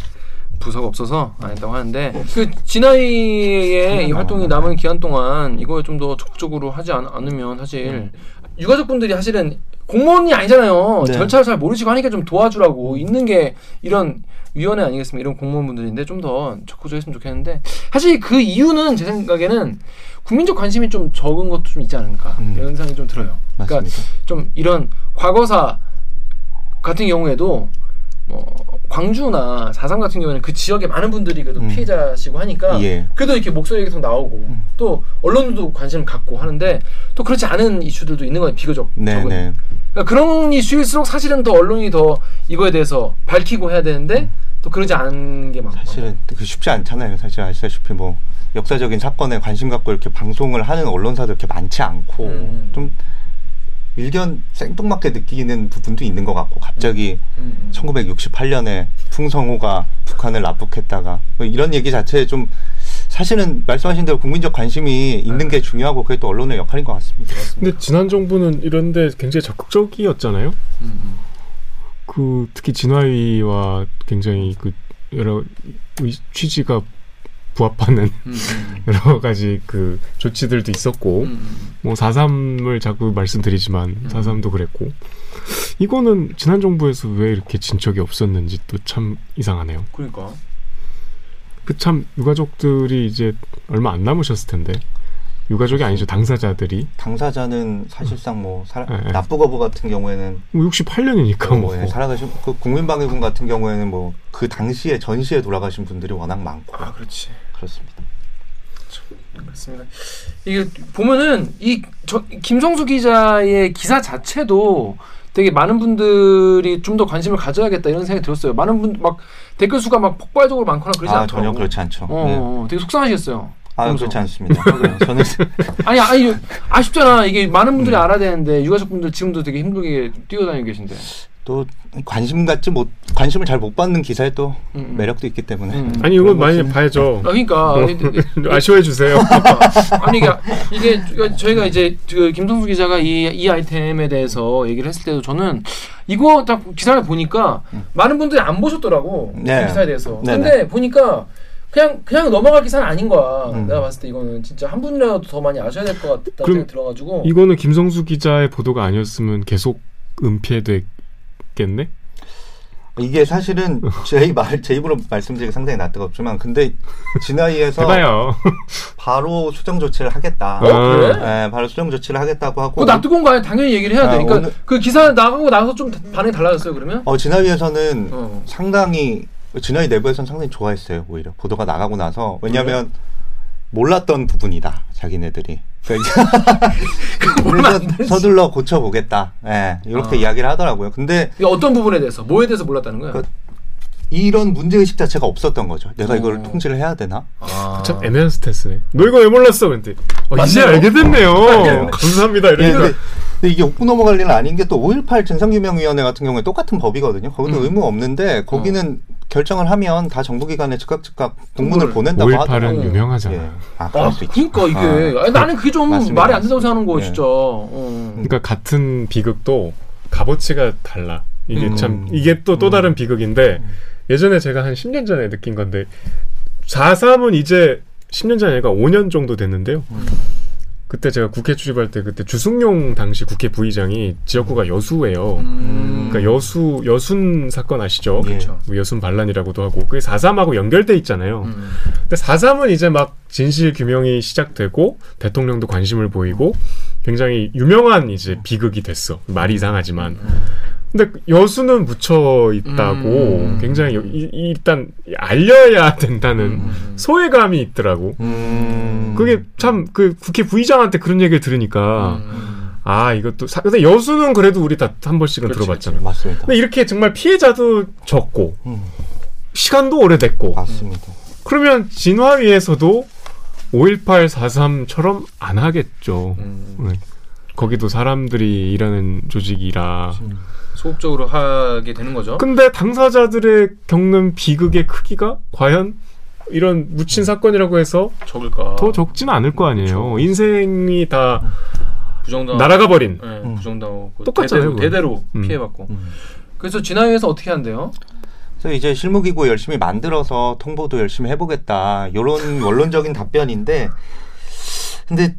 Speaker 2: 부서가 없어서 안 했다고 하는데 그 진아이의 이 활동이 남은 기간 동안 이걸 좀더 적극적으로 하지 않, 으면 사실 유가족분들이 사실은 공무원이 아니잖아요.
Speaker 1: 네.
Speaker 2: 절차를 잘 모르시고 하니까 좀 도와주라고 있는 게 이런 위원회 아니겠습니까? 이런 공무원분들인데 좀 더 적극적으로 했으면 좋겠는데 사실 그 이유는 제 생각에는 국민적 관심이 좀 적은 것도 좀 있지 않을까
Speaker 1: 음.
Speaker 2: 이런 생각이 좀 들어요. 그러니까
Speaker 1: 맞습니다.
Speaker 2: 좀 이런 과거사 같은 경우에도 뭐 광주나 사상 같은 경우에는 그 지역에 많은 분들이 그래도
Speaker 1: 음.
Speaker 2: 피해자시고 하니까
Speaker 1: 예.
Speaker 2: 그래도 이렇게 목소리가 계속 나오고 또 언론도 관심을 갖고 하는데 또 그렇지 않은 이슈들도 있는 거예요 비교적 적은
Speaker 1: 네네.
Speaker 2: 그러니까 그런 이슈일수록 사실은 더 언론이 더 이거에 대해서 밝히고 해야 되는데 또 그러지 않은 게 많고
Speaker 1: 사실은 그 쉽지 않잖아요. 사실 아시다시피 뭐 역사적인 사건에 관심 갖고 이렇게 방송을 하는 언론사도 이렇게 많지 않고
Speaker 2: 음.
Speaker 1: 좀 일견 생뚱맞게 느끼는 부분도 있는 것 같고 갑자기
Speaker 2: 음, 음.
Speaker 1: 1968년에 풍성호가 북한을 납북했다가 뭐 이런 얘기 자체에 좀 사실은 말씀하신 대로 국민적 관심이 있는 게 중요하고 그게 또 언론의 역할인 것 같습니다.
Speaker 6: 근데 지난 정부는 이런데 굉장히 적극적이었잖아요.
Speaker 2: 음, 음.
Speaker 6: 그 특히 진화위와 굉장히 그 여러 의- 취지가 부합하는
Speaker 2: 음, 음. [laughs]
Speaker 6: 여러 가지 그 조치들도 있었고
Speaker 2: 음, 음.
Speaker 6: 뭐 4.3을 자꾸 말씀드리지만 4.3도 그랬고. 이거는 지난 정부에서 왜 이렇게 진척이 없었는지 또 참 이상하네요.
Speaker 2: 그러니까.
Speaker 6: 그 참 유가족들이 이제 얼마 안 남으셨을 텐데. 유가족이 아니죠 당사자들이.
Speaker 1: 당사자는 사실상 뭐 살-
Speaker 6: 네, 네.
Speaker 1: 납부거부 같은 경우에는
Speaker 6: 뭐 68년이니까
Speaker 1: 뭐
Speaker 6: 뭐.
Speaker 1: 예, 살아가신 그 국민방위군 같은 경우에는 뭐 그 당시에 전시에 돌아가신 분들이 워낙 많고.
Speaker 2: 아 그렇지
Speaker 1: 그렇습니다.
Speaker 2: 그렇습니다. 이게 보면은 이 저, 김성수 기자의 기사 자체도 되게 많은 분들이 좀 더 관심을 가져야겠다 이런 생각이 들었어요. 많은 분 막 댓글 수가 막 폭발적으로 많거나 그러지
Speaker 1: 아
Speaker 2: 않더라고.
Speaker 1: 전혀 그렇지 않죠.
Speaker 2: 어,
Speaker 1: 네.
Speaker 2: 어, 되게 속상하시겠어요.
Speaker 1: 아
Speaker 2: 보면서.
Speaker 1: 그렇지 않습니다. [laughs] 저는
Speaker 2: 아니 아니 아쉽잖아. 이게 많은
Speaker 1: 음.
Speaker 2: 분들이 알아야 되는데 유가족 분들 지금도 되게 힘들게 뛰어다니고 계신데.
Speaker 1: 또 관심 갖지 못 관심을 잘 못 받는 기사에 또
Speaker 2: 음, 음.
Speaker 1: 매력도 있기 때문에
Speaker 2: 음.
Speaker 6: 아니 이건 많이 봐야죠.
Speaker 2: 아, 그러니까 [laughs]
Speaker 6: 아쉬워해 주세요. [laughs]
Speaker 2: 아니 이게 이게 그러니까 저희가 이제 그 김성수 기자가 이, 이 아이템에 대해서 얘기를 했을 때도 저는 이거 딱 기사를 보니까 많은 분들이 안 보셨더라고
Speaker 1: 네.
Speaker 2: 그 기사에 대해서.
Speaker 1: 네네.
Speaker 2: 근데 보니까 그냥 그냥 넘어갈 기사는 아닌 거야.
Speaker 1: 음.
Speaker 2: 내가 봤을 때 이거는 진짜 한 분이라도 더 많이 아셔야 될 것 같다는
Speaker 6: 그럼
Speaker 2: 생각이 들어가지고.
Speaker 6: 이거는 김성수 기자의 보도가 아니었으면 계속 은폐 됐겠네.
Speaker 1: 이게 사실은 제 말, 제 입으로 말씀드리기 상당히 낯뜨겁지만 근데 진화위에서. 바로 수정 조치를 하겠다.
Speaker 6: 어,
Speaker 2: 그래?
Speaker 1: 네, 바로 수정 조치를 하겠다고 하고
Speaker 2: 그거 납득한 거 아니야? 당연히 얘기를 해야 돼.
Speaker 1: 아,
Speaker 2: 그러니까
Speaker 1: 오늘-
Speaker 2: 그 기사 나가고 나서 좀 반응이 달라졌어요. 그러면?
Speaker 1: 어, 진화위에서는
Speaker 2: 어.
Speaker 1: 상당히 진화위 내부에서는 상당히 좋아했어요. 오히려 보도가 나가고 나서 왜냐하면 몰랐던 부분이다. 자기네들이. 그래서 서둘러 고쳐보겠다. 예, 이렇게
Speaker 2: 아.
Speaker 1: 이야기를 하더라고요. 근데
Speaker 2: 이게 어떤 부분에 대해서 뭐에 대해서 몰랐다는 거야?
Speaker 1: 그- 이런 문제 의식 자체가 없었던 거죠. 내가 이걸
Speaker 2: 어.
Speaker 1: 통제를 해야 되나?
Speaker 2: 아.
Speaker 6: 참 애매한 스탠스네. 너 이거 왜 몰랐어? 근데 어, 이제. 알게 됐네요. 감사합니다.
Speaker 1: 예,
Speaker 6: 이러니까
Speaker 1: 근데, 근데 이게 웃고 넘어갈 일은 아닌 게 또 5.18 진상규명위원회 같은 경우에 똑같은 법이거든요. 거기도
Speaker 2: 음.
Speaker 1: 의무 없는데 거기는 결정을 하면 다 정부기관에 즉각 즉각 공문을. 보낸다고
Speaker 6: 5.18은
Speaker 1: 하더라고요.
Speaker 6: 유명하잖아.
Speaker 1: 예. 아,
Speaker 2: 아,
Speaker 1: 그럴 수 있죠.
Speaker 2: 그러니까 이게 아니, 나는 그게 좀
Speaker 1: 맞습니다.
Speaker 2: 말이 안 된다고 생각하는 거
Speaker 1: 예.
Speaker 2: 진짜. 어.
Speaker 6: 그러니까 같은 비극도 값어치가 달라. 이게
Speaker 1: 음.
Speaker 6: 참 이게 또또 다른 비극인데 예전에 제가 한 10년 전에 느낀 건데 4.3은 이제 10년 전이 아니라 5년 정도 됐는데요. 그때 제가 국회 출입할 때 그때 주승용 당시 국회 부의장이 지역구가 여수예요.
Speaker 2: 음.
Speaker 6: 그러니까 여수 여순 사건 아시죠?
Speaker 1: 예.
Speaker 6: 뭐 여순 반란이라고도 하고 그게 4.3하고 연결돼 있잖아요.
Speaker 2: 음.
Speaker 6: 근데 4.3은 이제 막 진실 규명이 시작되고 대통령도 관심을 보이고 굉장히 유명한 이제 비극이 됐어. 말이 이상하지만. 근데 여수는 묻혀 있다고
Speaker 2: 음.
Speaker 6: 굉장히 이- 이- 일단 알려야 된다는 소외감이 있더라고.
Speaker 1: 음.
Speaker 6: 그게 참 그 국회 부의장한테 그런 얘기를 들으니까
Speaker 2: 음.
Speaker 6: 아 이것도 사, 근데 여수는 그래도 우리 다 한 번씩은
Speaker 2: 그렇지,
Speaker 6: 들어봤잖아.
Speaker 1: 맞습니다.
Speaker 6: 근데 이렇게 정말 피해자도 적고
Speaker 1: 음,
Speaker 6: 시간도 오래됐고
Speaker 1: 맞습니다.
Speaker 6: 그러면 진화위에서도 5.18, 4.3처럼 안 하겠죠.
Speaker 2: 음.
Speaker 6: 네. 거기도 사람들이 일하는 조직이라.
Speaker 2: 소극적으로 하게 되는 거죠.
Speaker 6: 근데 당사자들의 겪는 비극의 크기가 과연 이런 묻힌 사건이라고 해서
Speaker 2: 적을까?
Speaker 6: 더 적지는 않을 거 아니에요.
Speaker 2: 그렇죠.
Speaker 6: 인생이 다
Speaker 2: 부정당
Speaker 6: 날아가 버린.
Speaker 2: 네,
Speaker 1: 음.
Speaker 2: 부정당하고
Speaker 6: 똑같잖아요,
Speaker 2: 대대로. 대대로
Speaker 6: 음.
Speaker 2: 피해받고.
Speaker 1: 음.
Speaker 2: 그래서 진화위에서 어떻게 한대요?
Speaker 1: 그래서 이제 실무기구 열심히 만들어서 통보도 열심히 해보겠다. 이런 [laughs] 원론적인 답변인데, 근데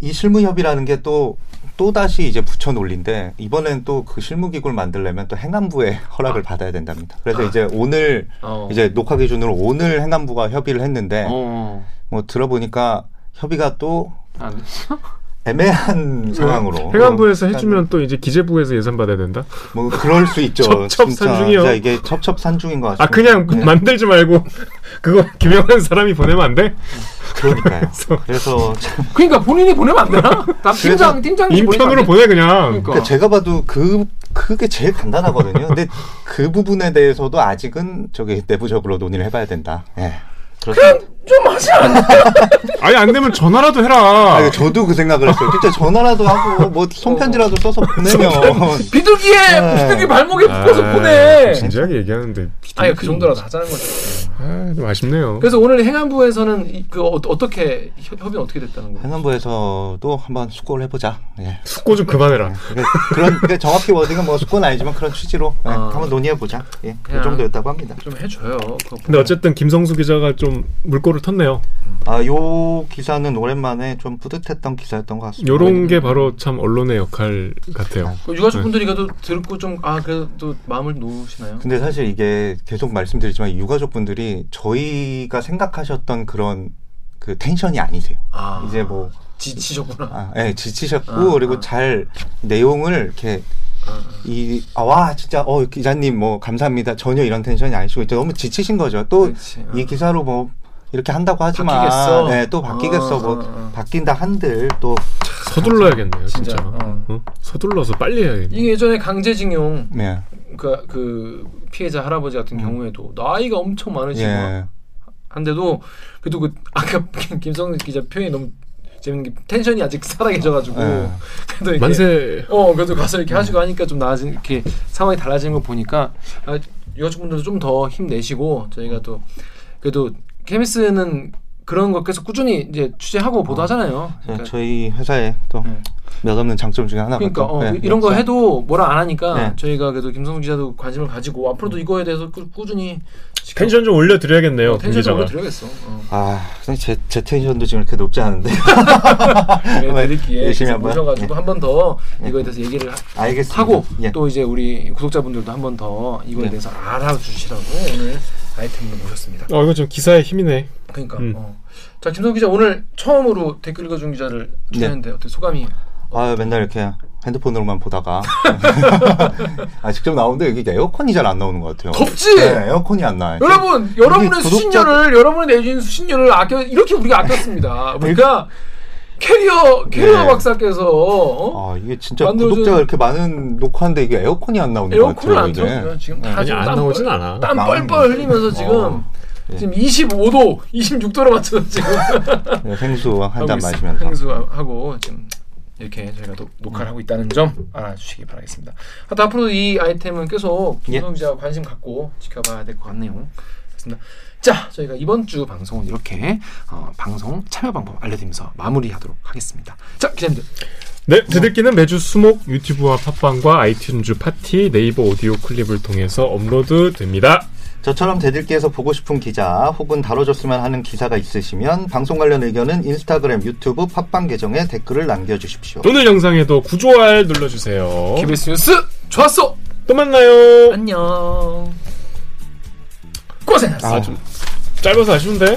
Speaker 1: 이 실무협이라는 게 또 또 다시 이제 붙여 논리인데 이번엔 또 그 실무기구를 만들려면 또 행안부의 [laughs] 허락을 받아야 된답니다. 그래서 이제 오늘
Speaker 2: 어.
Speaker 1: 이제 녹화 기준으로 오늘 행안부가 협의를 했는데
Speaker 2: 어.
Speaker 1: 뭐 들어보니까 협의가 또
Speaker 2: 아,
Speaker 1: 애매한 상황으로
Speaker 6: 행안부에서
Speaker 1: 어,
Speaker 6: 해주면 또 이제 기재부에서 예산 받아야 된다.
Speaker 1: 뭐 그럴 수 있죠.
Speaker 6: 첩첩산중이요.
Speaker 1: 진짜 이게 첩첩산중인 것 같습니다.
Speaker 6: 아 그냥
Speaker 1: 네.
Speaker 6: 만들지 말고 [laughs] 그거 김영한 사람이 보내면 안 돼?
Speaker 1: 그러니까요. [laughs] 그래서 참
Speaker 2: 그러니까 본인이 보내면 안 되나? 남 팀장 팀장
Speaker 6: 인편으로 보내 그냥.
Speaker 2: 그러니까.
Speaker 1: 그러니까 제가 봐도 그 그게 제일 간단하거든요. 근데 그 부분에 대해서도 아직은 저기 내부적으로 논의를 해봐야 된다. 예. 그렇습니다.
Speaker 2: 좀 하지 않나? [laughs]
Speaker 6: 아니 안 되면 전화라도 해라.
Speaker 1: 아, 저도 그 생각을 했어요. 진짜 전화라도 하고 뭐 손편지라도 써서 보내면
Speaker 2: 비둘기에
Speaker 1: 네.
Speaker 2: 비둘기 발목에
Speaker 6: 아,
Speaker 2: 묶어서 보내.
Speaker 6: 진지하게 얘기하는데.
Speaker 2: 아니 그 정도라도 하자는 거죠.
Speaker 6: 아, 좀 아쉽네요.
Speaker 2: 그래서 오늘 행안부에서는 이- 그 어, 떻게 협의는 어떻게 됐다는 거예요?
Speaker 1: 행안부에서도 한번 숙고를 해보자. 예.
Speaker 6: 숙고 좀 그만해라.
Speaker 1: 그게 그런 정확히 워딩은 뭐 숙고는 아니지만 그런 취지로 예,
Speaker 2: 아.
Speaker 1: 한번 논의해보자. 예. 그 정도였다고 합니다.
Speaker 2: 좀 해줘요. 그거
Speaker 6: 근데 어쨌든 김성수 기자가 좀 물꼬를 텄네요.
Speaker 1: 아, 요 기사는 오랜만에 좀 뿌듯했던 기사였던 것 같습니다.
Speaker 6: 요런 게 바로 참 언론의 역할 같아요.
Speaker 2: 그 유가족 분들이 그래도 듣고 좀 아 그래도 마음을 놓으시나요?
Speaker 1: 근데 사실 이게 계속 말씀드리지만 유가족 분들이 저희가 생각하셨던 그런 그 텐션이 아니세요.
Speaker 2: 아
Speaker 1: 이제 뭐
Speaker 2: 지치셨구나.
Speaker 1: 아, 예, 지치셨고
Speaker 2: 아,
Speaker 1: 그리고
Speaker 2: 아.
Speaker 1: 잘 내용을 이렇게
Speaker 2: 아,
Speaker 1: 이아 와 진짜 어 기자님 뭐 감사합니다 전혀 이런 텐션이 아니시고 이제 너무 지치신 거죠. 또
Speaker 2: 그렇지. 아.
Speaker 1: 이 기사로 뭐 이렇게 한다고 하지만
Speaker 2: 바뀌겠어.
Speaker 1: 네, 또 바뀌겠어
Speaker 2: 어,
Speaker 1: 뭐
Speaker 2: 어, 어.
Speaker 1: 바뀐다 한들 또
Speaker 6: 서둘러야겠네요, 진짜.
Speaker 2: 진짜, 어.
Speaker 6: 어? 서둘러서 빨리 해야겠네.
Speaker 2: 이게 예전에 강제징용
Speaker 1: 네.
Speaker 2: 그, 그 피해자 할아버지 같은 경우에도 나이가 엄청 많으시고
Speaker 1: 예.
Speaker 2: 한데도 그래도 그 아까 [laughs] 김성 기자 표현이 너무 재밌는 게 텐션이 아직 살아계셔가지고
Speaker 1: 예.
Speaker 2: 그래도 이렇게
Speaker 6: 만세.
Speaker 2: 어 그래도 가서 이렇게 하시고 하니까 좀 나아진 이렇게 상황이 달라지는 거 보니까 아, 유가족분들도 좀 더 힘내시고 저희가 또 그래도 케미스는 그런 거 계속 꾸준히 이제 취재하고 보도하잖아요.
Speaker 1: 자,
Speaker 2: 그러니까,
Speaker 1: 저희 회사에 또
Speaker 2: 네.
Speaker 1: 몇없는 장점 중에 하나가
Speaker 2: 그러니까
Speaker 1: 또,
Speaker 2: 어,
Speaker 1: 네,
Speaker 2: 이런 거
Speaker 1: 역사.
Speaker 2: 해도 뭐라 안 하니까
Speaker 1: 네.
Speaker 2: 저희가 그래도 김성수 기자도 관심을 가지고 앞으로도 이거에 대해서 꾸, 꾸준히 지켜-
Speaker 6: 텐션 좀 올려드려야겠네요,
Speaker 2: 어,
Speaker 6: 김
Speaker 2: 텐션 좀. 올려드려야겠어. 어.
Speaker 1: 아, 제, 제 텐션도 지금 이렇게 높지 않은데. [laughs]
Speaker 2: 네, 드릴기에
Speaker 1: 열심히 한번.
Speaker 2: 모셔가지고 한 번 더 이거에 대해서 얘기를 하-
Speaker 1: 알겠습니다.
Speaker 2: 하고
Speaker 1: 예.
Speaker 2: 또 이제 우리 구독자분들도 한 번 더 이거에
Speaker 1: 네.
Speaker 2: 대해서 알아주시라고 오늘 아이템을 모셨습니다.
Speaker 6: 어, 이거 좀 기사의 힘이네.
Speaker 2: 그러니까
Speaker 6: 음.
Speaker 2: 어. 자 김성 기자 오늘 처음으로 댓글 읽어준 기자를
Speaker 1: 네.
Speaker 2: 출연했는데 어때 소감이?
Speaker 1: 아, 맨날 이렇게 핸드폰으로만 보다가. [laughs] 아, 직접 나오는데 여기 에어컨이 잘 안 나오는 것 같아요.
Speaker 2: 덥지?
Speaker 1: 네, 에어컨이 안 나와요.
Speaker 2: 여러분 여러분의
Speaker 1: 구독자-
Speaker 2: 수신료를 여러분이 내주신 수신료를 아껴 이렇게 우리가 아꼈습니다. [laughs] 우리가 캐리어 캐리어
Speaker 1: 네.
Speaker 2: 박사께서 어?
Speaker 1: 아, 이게 진짜
Speaker 2: 만들어준-
Speaker 1: 구독자가 이렇게 많은 녹화인데 이게 에어컨이 안 나오는 것
Speaker 2: 에어컨을
Speaker 1: 같아요.
Speaker 2: 안. 틀어주면 지금 다
Speaker 6: 아니,
Speaker 2: 지금 안땀
Speaker 6: 나오진
Speaker 2: 뻘-
Speaker 6: 않아.
Speaker 2: 땀 뻘뻘 흘리면서 지금
Speaker 1: 어. 예.
Speaker 2: 지금 25도, 26도로 맞춰서 지금 [laughs]
Speaker 1: 네, 생수 한잔
Speaker 2: 있-
Speaker 1: 마시면서.
Speaker 2: 행수하고 지금 이렇게 저희가 노, 녹화를 하고 있다는 점 알아주시기 바라겠습니다. 하여튼 앞으로 이 아이템은 계속
Speaker 1: 예.
Speaker 2: 김성 기자가 관심 갖고 지켜봐야 될 것 같네요. 그렇습니다. 자, 저희가 이번 주 방송은 이렇게 어, 방송 참여 방법 알려드리면서 마무리하도록 하겠습니다. 자, 기자님들
Speaker 6: 네, 댓읽기는 매주 수목 유튜브와 팟빵과 아이튠즈 파티 네이버 오디오 클립을 통해서 업로드 됩니다.
Speaker 1: 저처럼 댓읽기에서 보고 싶은 기자 혹은 다뤄줬으면 하는 기사가 있으시면 방송 관련 의견은 인스타그램, 유튜브, 팟빵 계정에 댓글을 남겨주십시오.
Speaker 6: 오늘 영상에도 구좋알 눌러주세요.
Speaker 2: KBS 뉴스 좋았어.
Speaker 6: 또 만나요.
Speaker 2: 안녕. 고생했어.
Speaker 6: 아, 좀 짧아서 아쉬운데?